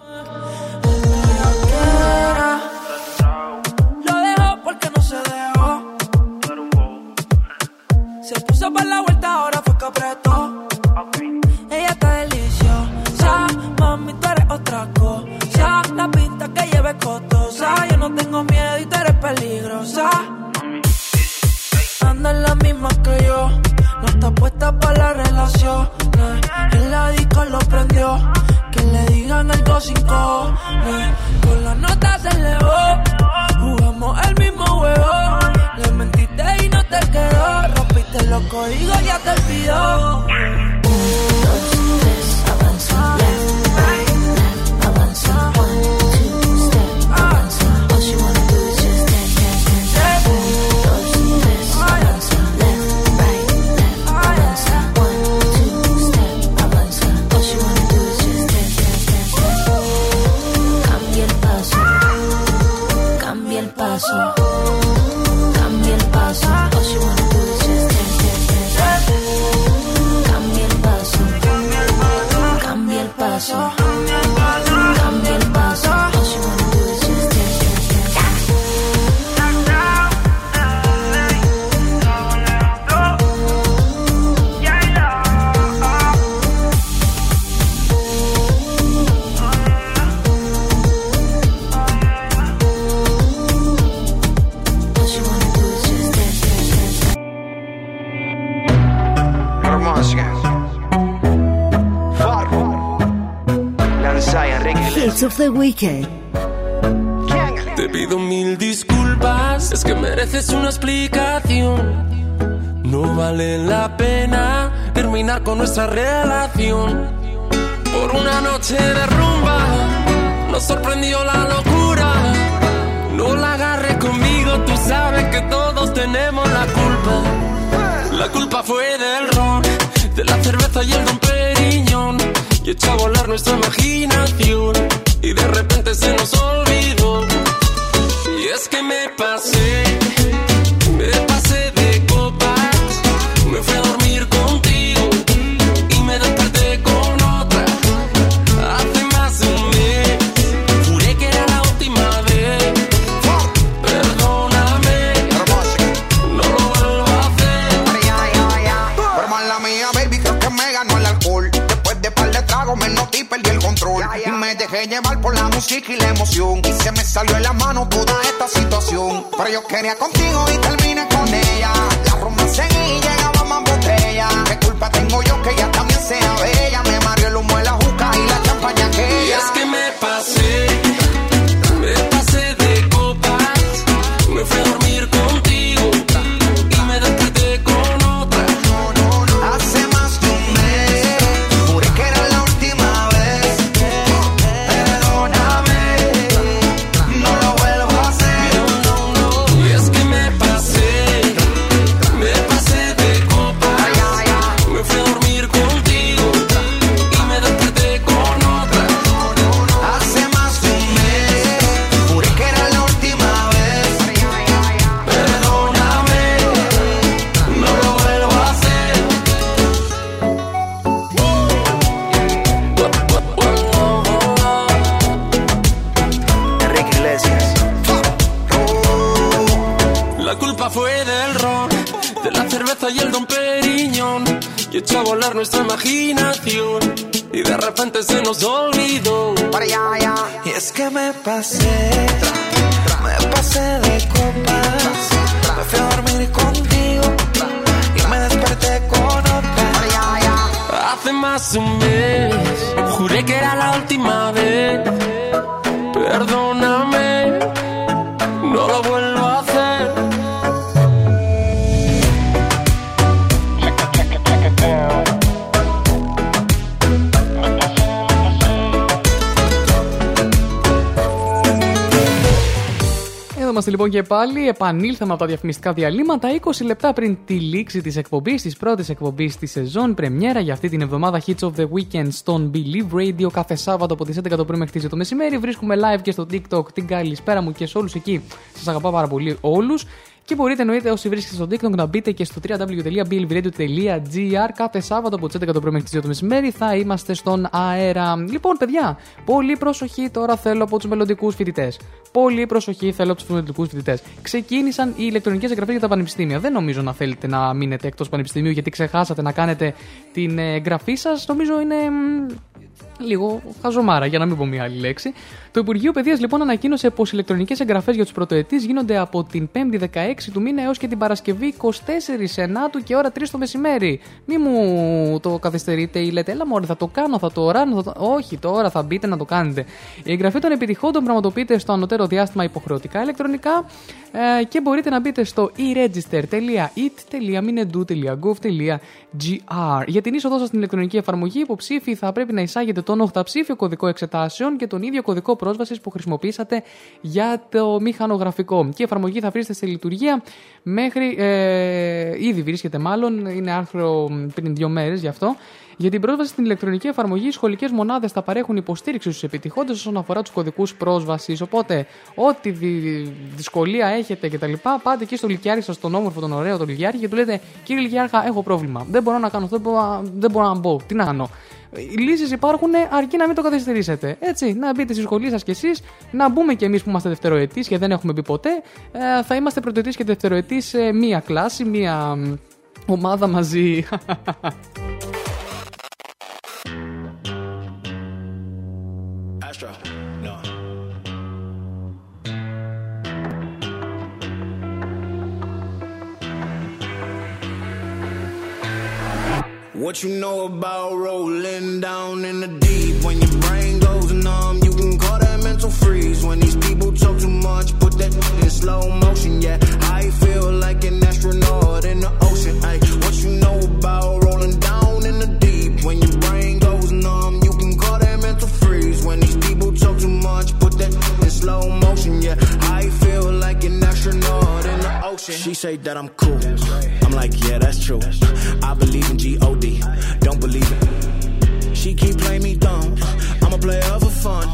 Puesta para la relación. En la disco lo prendió, que le digan algo sin cojones. Con la nota se elevó, jugamos el mismo juego. Le mentiste y no te quedó, rompiste los códigos, ya te olvidó. Of the Weekend. Te pido mil disculpas, es que mereces una explicación. No vale la pena terminar con nuestra relación. Por una noche de rumba, nos sorprendió la locura. No la agarre conmigo, tú sabes que todos tenemos la culpa. La culpa fue del rock, de la cerveza y el don Periñón. Y echó a volar nuestra imaginación. Y de repente se nos olvidó. Y es que me pasé, música y la emoción. Y se me salió en la mano toda esta situación. Pero yo quería contigo y terminé con ella. La rumba seguí y llegaba más botella. ¿Qué culpa tengo yo que ella también sea bella? Me mareó el humo de la juca y la champaña que Y es que me pasé, me pasé de copas, me fui a volar nuestra imaginación. Y de repente se nos olvidó. Y es que me pasé, me pasé de copas. Me fui a dormir contigo y me desperté con otra. Hace más de un mes, juré que era la última vez. Perdóname, λοιπόν και πάλι. Επανήλθαμε από τα διαφημιστικά διαλύματα 20 λεπτά πριν τη λήξη της εκπομπής, της πρώτης εκπομπής της σεζόν. Πρεμιέρα για αυτή την εβδομάδα Hits of the Weekend στον Believe Radio κάθε Σάββατο από τις 11 το πρωί μέχρι τις 2 το μεσημέρι. Βρίσκουμε live και στο TikTok την καλησπέρα μου και σε όλους εκεί. Σας αγαπάω πάρα πολύ όλους. Και μπορείτε εννοείται όσοι βρίσκεστε στο TikTok να μπείτε και στο www.blvradio.gr κάθε Σάββατο από τις 11 το πρωί μέχρι τις 2 το μεσημέρι. Θα είμαστε στον αέρα. Λοιπόν, παιδιά, πολύ προσοχή τώρα θέλω από τους μελλοντικούς φοιτητές. Πολύ προσοχή θέλω από τους μελλοντικούς φοιτητές. Ξεκίνησαν οι ηλεκτρονικές εγγραφές για τα πανεπιστήμια. Δεν νομίζω να θέλετε να μείνετε εκτός πανεπιστημίου γιατί ξεχάσατε να κάνετε την εγγραφή σας. Νομίζω είναι μ, λίγο χαζομάρα, για να μην πω μια άλλη λέξη. Το Υπουργείο Παιδείας λοιπόν ανακοίνωσε πως οι ηλεκτρονικές εγγραφές για τους πρωτοετής γίνονται από την 5η 16 του μήνα έως και την Παρασκευή 24 Ενάτου και ώρα 3 το μεσημέρι. Μη μου το καθυστερείτε ή λέτε, Έλα μόλι θα το κάνω, θα το ράνω. Θα το... Όχι, τώρα θα μπείτε να το κάνετε. Η εγγραφή των επιτυχόντων πραγματοποιείται στο ανωτέρω διάστημα υποχρεωτικά ηλεκτρονικά ε, και μπορείτε να μπείτε στο e-register.it.minedu.gov.gr. Για την είσοδό σας στην ηλεκτρονική εφαρμογή, οι υποψήφοι θα πρέπει να εισάγετε τον οχταψήφιο κωδικό εξετάσεων και τον ίδιο κωδικό πρόσβασης που χρησιμοποιήσατε για το μηχανογραφικό. Και η εφαρμογή θα βρίσκεται σε λειτουργία μέχρι. Ε, ήδη βρίσκεται μάλλον, είναι άρθρο πριν δύο μέρες γι' αυτό. Για την πρόσβαση στην ηλεκτρονική εφαρμογή, οι σχολικές μονάδες θα παρέχουν υποστήριξη στους επιτυχώντε όσον αφορά τους κωδικούς πρόσβασης. Οπότε, ό,τι δυ- δυσκολία έχετε κτλ., πάτε εκεί στο Λυκιάρχη σας, τον όμορφο, τον ωραίο, τον Λυκιάρχη και του λέτε: Κύριε Λυκιάρχα, έχω πρόβλημα. Δεν μπορώ να κάνω αυτό, δεν μπορώ, δεν μπορώ να μπω. Τι να κάνω. Οι λύσεις υπάρχουν αρκεί να μην το καθυστερήσετε. Έτσι, να μπείτε στη σχολή σας κι εσείς, να μπούμε κι εμείς που είμαστε δευτεροετής και δεν έχουμε μπει ποτέ. Ε, θα είμαστε πρωτοετής και δευτεροετής σε μία κλάση, μία μ, ομάδα μαζί. What you know about rolling down in the deep? When your brain goes numb, you can call that mental freeze. When these people talk too much, put that in slow motion. Yeah, I feel like an astronaut in the ocean. Ay, what you know about rolling down in the deep? When your brain goes numb, you can call that mental freeze. When these people talk too much, put that in slow motion. Yeah, I feel like an astronaut in the ocean. She say that I'm cool. I'm like, yeah, that's true. I believe in G-O-D. Don't believe it. She keep playing me dumb. I'm a player for fun.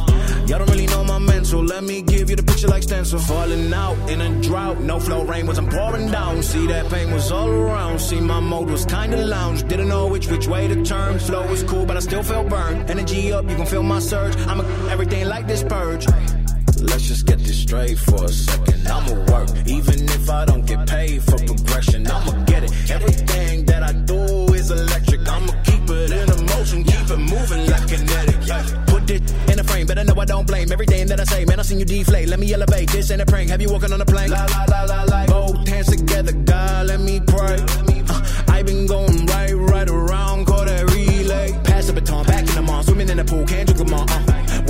Y'all don't really know my mental. Let me give you the picture like stencil. Falling out in a drought. No flow rain wasn't pouring down. See that pain was all around. See my mode was kinda lounge. Didn't know which which way to turn. Flow was cool, but I still felt burned. Energy up, you can feel my surge. I'm everything like this purge. Let's just get this straight for a second. I'ma work, even if I don't get paid for progression. I'ma get it. Everything that I do is electric. I'ma keep it in a motion, keep it moving like kinetic. Put it in a frame, better know I don't blame everything that I say. Man, I seen you deflate. Let me elevate. This ain't a prank. Have you walking on a plane? La la la la la. Both hands together, God, let me pray. Uh, I been going right, right around, call that relay. Pass the baton, back in the mall, swimming in the pool, can't drink them all. Uh.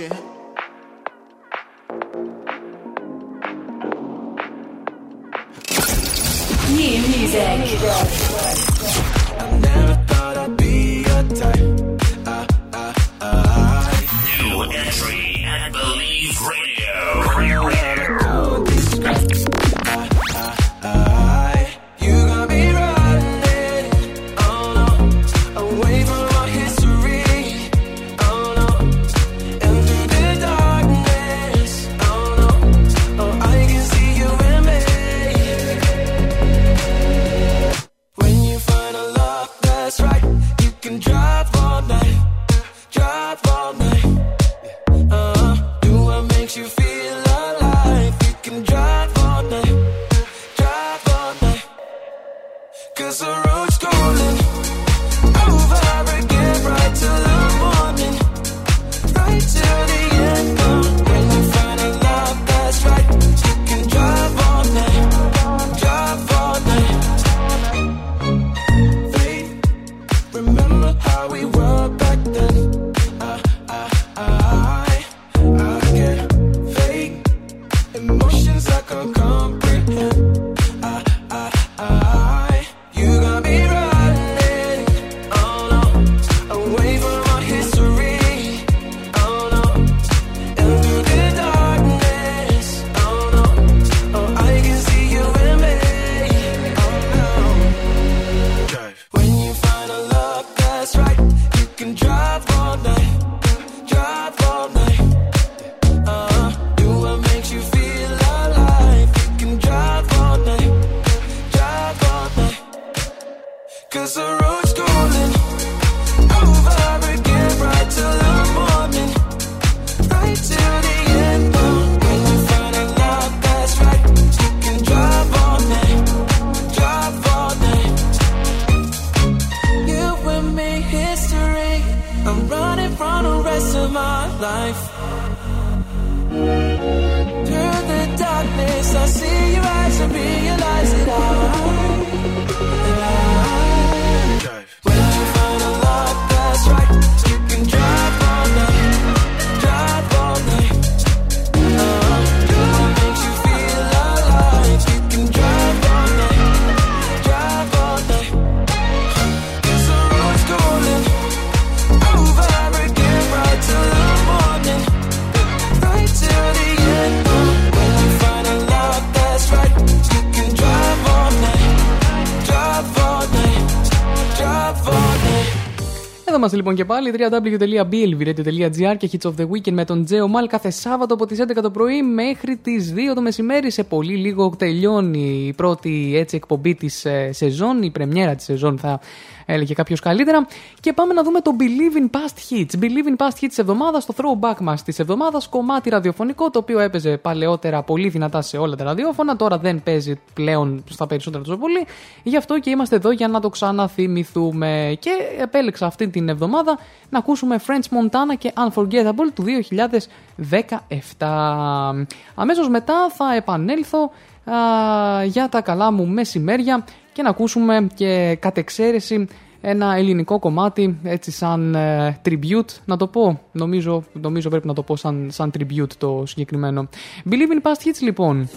in the ocean. New music. Never thought I'd be your type. I, I, I, New entry at Believe Radio. λοιπόν και πάλι www.blvradio.gr και Hits of the Weekend με τον Τζέο Μάλ κάθε Σάββατο από τις 11 το πρωί μέχρι τις 2 το μεσημέρι. Σε πολύ λίγο τελειώνει η πρώτη έτσι εκπομπή της ε, σεζόν, η πρεμιέρα της σεζόν θα έλεγε κάποιος καλύτερα. Και πάμε να δούμε το Believe in Past Hits. Believe in Past Hits της εβδομάδας, το throwback μας της εβδομάδας, κομμάτι ραδιοφωνικό το οποίο έπαιζε παλαιότερα πολύ δυνατά σε όλα τα ραδιόφωνα, τώρα δεν παίζει πλέον στα περισσότερα τόσο πολύ. Γι' αυτό και είμαστε εδώ για να το ξαναθυμηθούμε. Και επέλεξα αυτή την εβδομάδα να ακούσουμε French Montana και Unforgettable του 2017. Αμέσως μετά θα επανέλθω για τα καλά μου μεσημέρια και να ακούσουμε και κατ' εξαίρεση ένα ελληνικό κομμάτι έτσι σαν ε, tribute. Να το πω νομίζω, νομίζω πρέπει να το πω σαν, σαν tribute το συγκεκριμένο. Believe in Past Hits λοιπόν.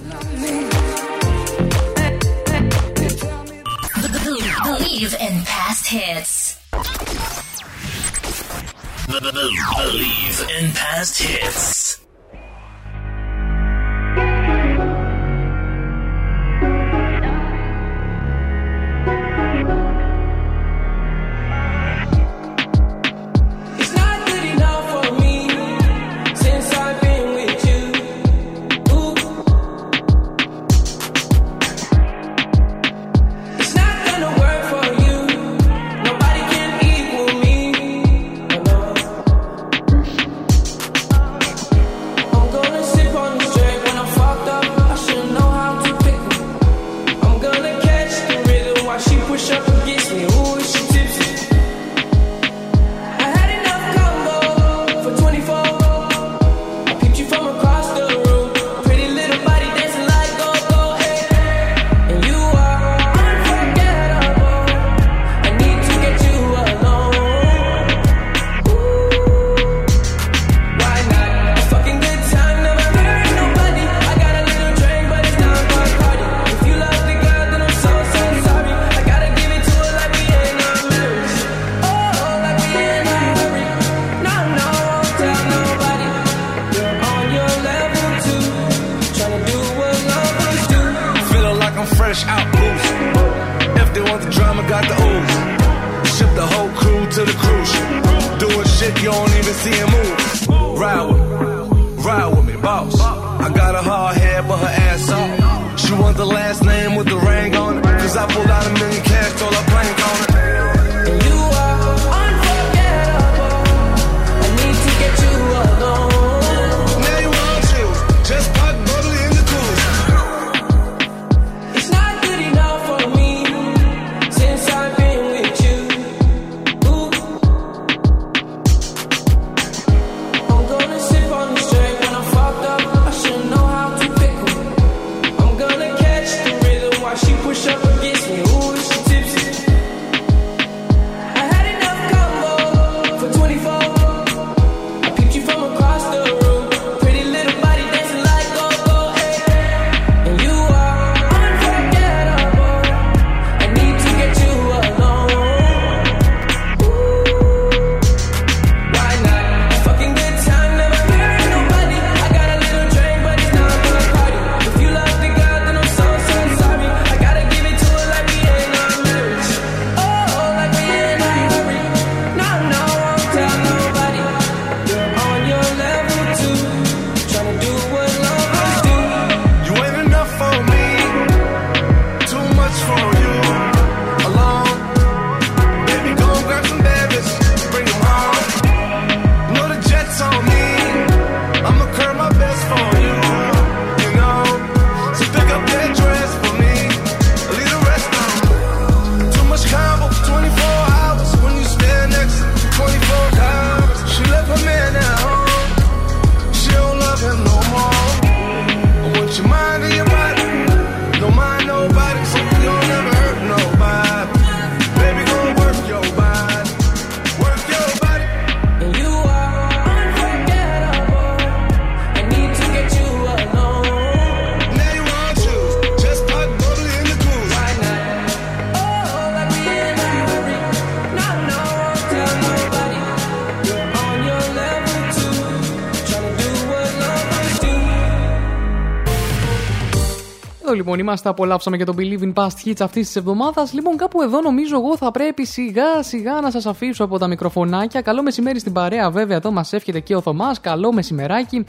Λοιπόν είμαστε, απολαύσαμε και τον Believe in Past Hits αυτής της εβδομάδας. Λοιπόν, κάπου εδώ νομίζω εγώ θα πρέπει σιγά σιγά να σας αφήσω από τα μικροφωνάκια. Καλό μεσημέρι στην παρέα, βέβαια. Εδώ μας εύχεται και ο Θωμάς. Καλό μεσημεράκι.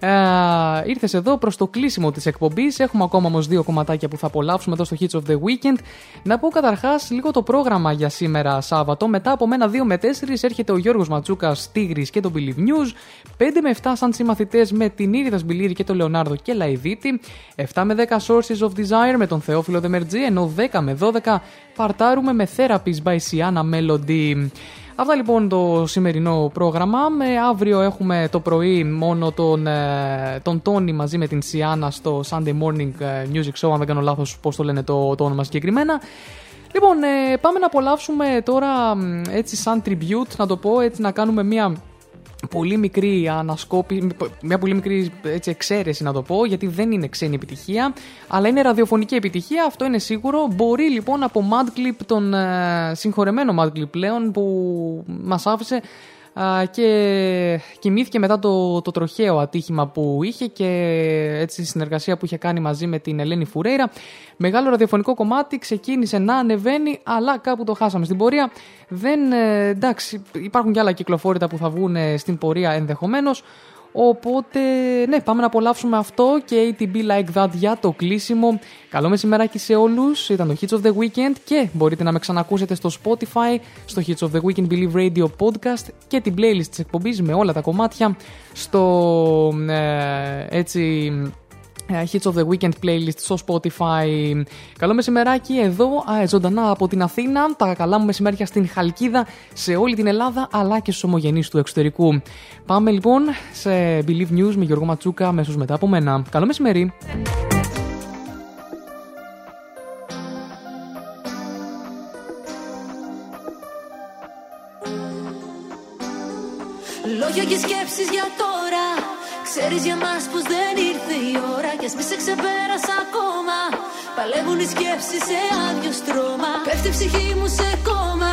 Ε, ήρθες εδώ προς το κλείσιμο της εκπομπής. Έχουμε ακόμα όμως δύο κομματάκια που θα απολαύσουμε εδώ στο Hits of the Weekend. Να πω καταρχάς λίγο το πρόγραμμα για σήμερα Σάββατο. Μετά από μένα 2 με 4 έρχεται ο Γιώργος Ματσούκας Τίγρης και το Believe News. 5 με 7 σαν συμμαθητές με την Ήρυδα Σπιλίρη και τον Λεωνάρδο και Λαϊδίτη. 7 με 10 Sources of Desire με τον Θεόφιλο Δεμερτζή. Ενώ 10 με 12 παρτάρουμε με Therapies by Siana Melody. Αυτά λοιπόν το σημερινό πρόγραμμα. Με αύριο έχουμε το πρωί μόνο τον, ε, τον Τόνι μαζί με την Σιάννα στο Sunday Morning ε, Music Show, αν δεν κάνω λάθος πώς το λένε το, το όνομα συγκεκριμένα. Λοιπόν, ε, πάμε να απολαύσουμε τώρα μ, έτσι σαν tribute, να το πω, έτσι να κάνουμε μια πολύ μικρή ανασκόπη, μια πολύ μικρή έτσι, εξαίρεση να το πω, γιατί δεν είναι ξένη επιτυχία, αλλά είναι ραδιοφωνική επιτυχία, αυτό είναι σίγουρο. Μπορεί λοιπόν από Madclip, τον ε, συγχωρεμένο Madclip πλέον, που μας άφησε α, και κοιμήθηκε μετά το, το τροχαίο ατύχημα που είχε και έτσι συνεργασία που είχε κάνει μαζί με την Ελένη Φουρέιρα. Μεγάλο ραδιοφωνικό κομμάτι ξεκίνησε να ανεβαίνει, αλλά κάπου το χάσαμε στην πορεία. Δεν, ε, εντάξει, υπάρχουν και άλλα κυκλοφόρητα που θα βγουν ε, στην πορεία ενδεχομένως. Οπότε, ναι, πάμε να απολαύσουμε αυτό και ATB Like That για το κλείσιμο. Καλό μεσημεράκι σε όλους, ήταν το Hits of the Weekend και μπορείτε να με ξανακούσετε στο Spotify, στο Hits of the Weekend Believe Radio Podcast και την playlist της εκπομπής με όλα τα κομμάτια στο, ε, έτσι, ε, Hits of the Weekend playlist στο Spotify. Καλό μεσημεράκι εδώ, α, ζωντανά από την Αθήνα. Τα καλά μου μεσημέρια στην Χαλκίδα, σε όλη την Ελλάδα, αλλά και στους ομογενείς του εξωτερικού. Πάμε λοιπόν σε Believe News με Γιώργο Ματσούκα, αμέσως μετά από μένα. Καλό μεσημέρι. Λόγια και σκέψεις για τώρα Ξέρεις για μας πως δεν ήρθε η ώρα Κι ας μη σε ξεπέρασα ακόμα. Παλεύουν οι σκέψεις σε άδειο στρώμα. Πέφτει η ψυχή μου σε κόμμα.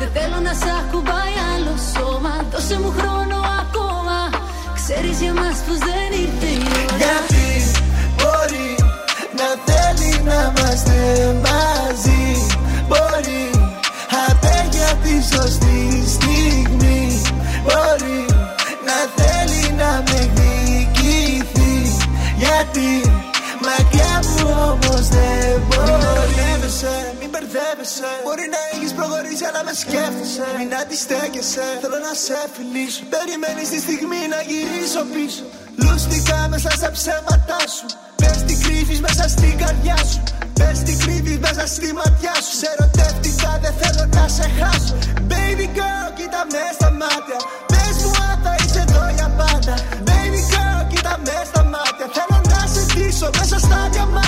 Δεν θέλω να σ' ακουμπάει άλλο σώμα. Δώσε μου χρόνο ακόμα. Ξέρεις για μας πως δεν ήρθε η ώρα. Γιατί μπορεί να θέλει να είμαστε μαζί μπερδεύεσαι Μπορεί να έχεις προχωρήσει αλλά με σκέφτεσαι. Μην αντιστέκεσαι, θέλω να σε φιλήσω. Περιμένεις τη στιγμή να γυρίσω πίσω. Λούστηκα μέσα στα ψέματά σου. Πες τι κρύβεις μέσα στην καρδιά σου. Πες τι κρύβεις μέσα στη ματιά σου. Σε ερωτεύτηκα δεν θέλω να σε χάσω. Baby girl κοίτα με στα μάτια. Πες μου αν θα είσαι εδώ για πάντα. Baby girl κοίτα με στα μάτια. Θέλω να σε ντύσω μέσα στα διαμάτια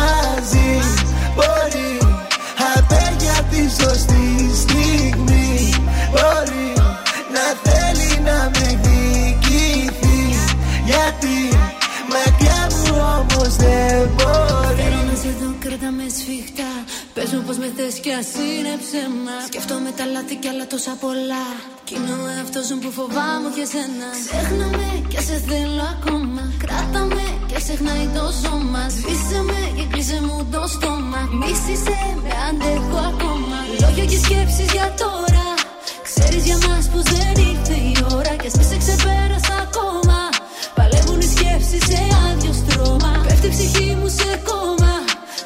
Jesus, the Πες μου πως με θες κι ας είναι ψέμα Σκέφτομαι τα λάθη κι άλλα τόσα πολλά. Κι είναι ο εαυτός μου που φοβάμαι και σένα Ξέχνα με κι ας σε θέλω ακόμα. Κράτα με και ξεχνάει το σώμα. Σβήσε με και κλείσε μου το στόμα. Μίσησε με αντέχω ακόμα. Λόγια και σκέψεις για τώρα. Ξέρεις για μας πως δεν ήρθε η ώρα Κι ας μη σε ξεπέρασα ακόμα. Παλεύουν οι σκέψεις σε άδειο στρώμα. Πέφτει η ψυχή μου σε κόμμα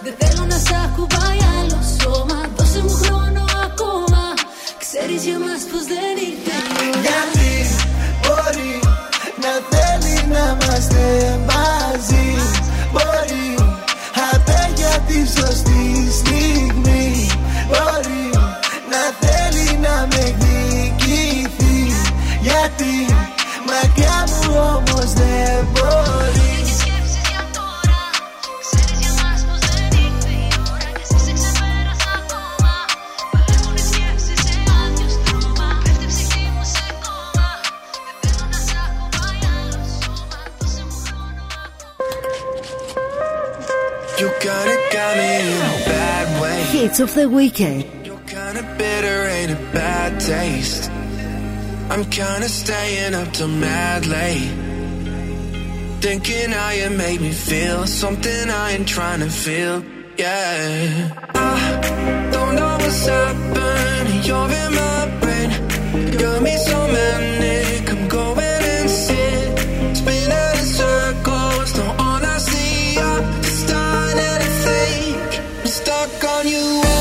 δεν θέλω να σ' ακουμπάει άλλο σώμα. Δώσε μου χρόνο ακόμα. Ξέρεις για μας πως δεν ήρθε Γιατί μπορεί να θέλει να είμαστε μαζί; Μπορεί Άτα για τη σωστή στιγμή. Μπορεί να θέλει να με εκδικηθεί. Γιατί μακριά μου όμως δεν μπορεί. hits of the weekend. You're kinda bitter, ain't a bad taste. I'm kinda staying up till mad late. Thinking how you made me feel something I ain't trying to feel. Yeah. I don't know what's. You're in my brain. Got me so many. you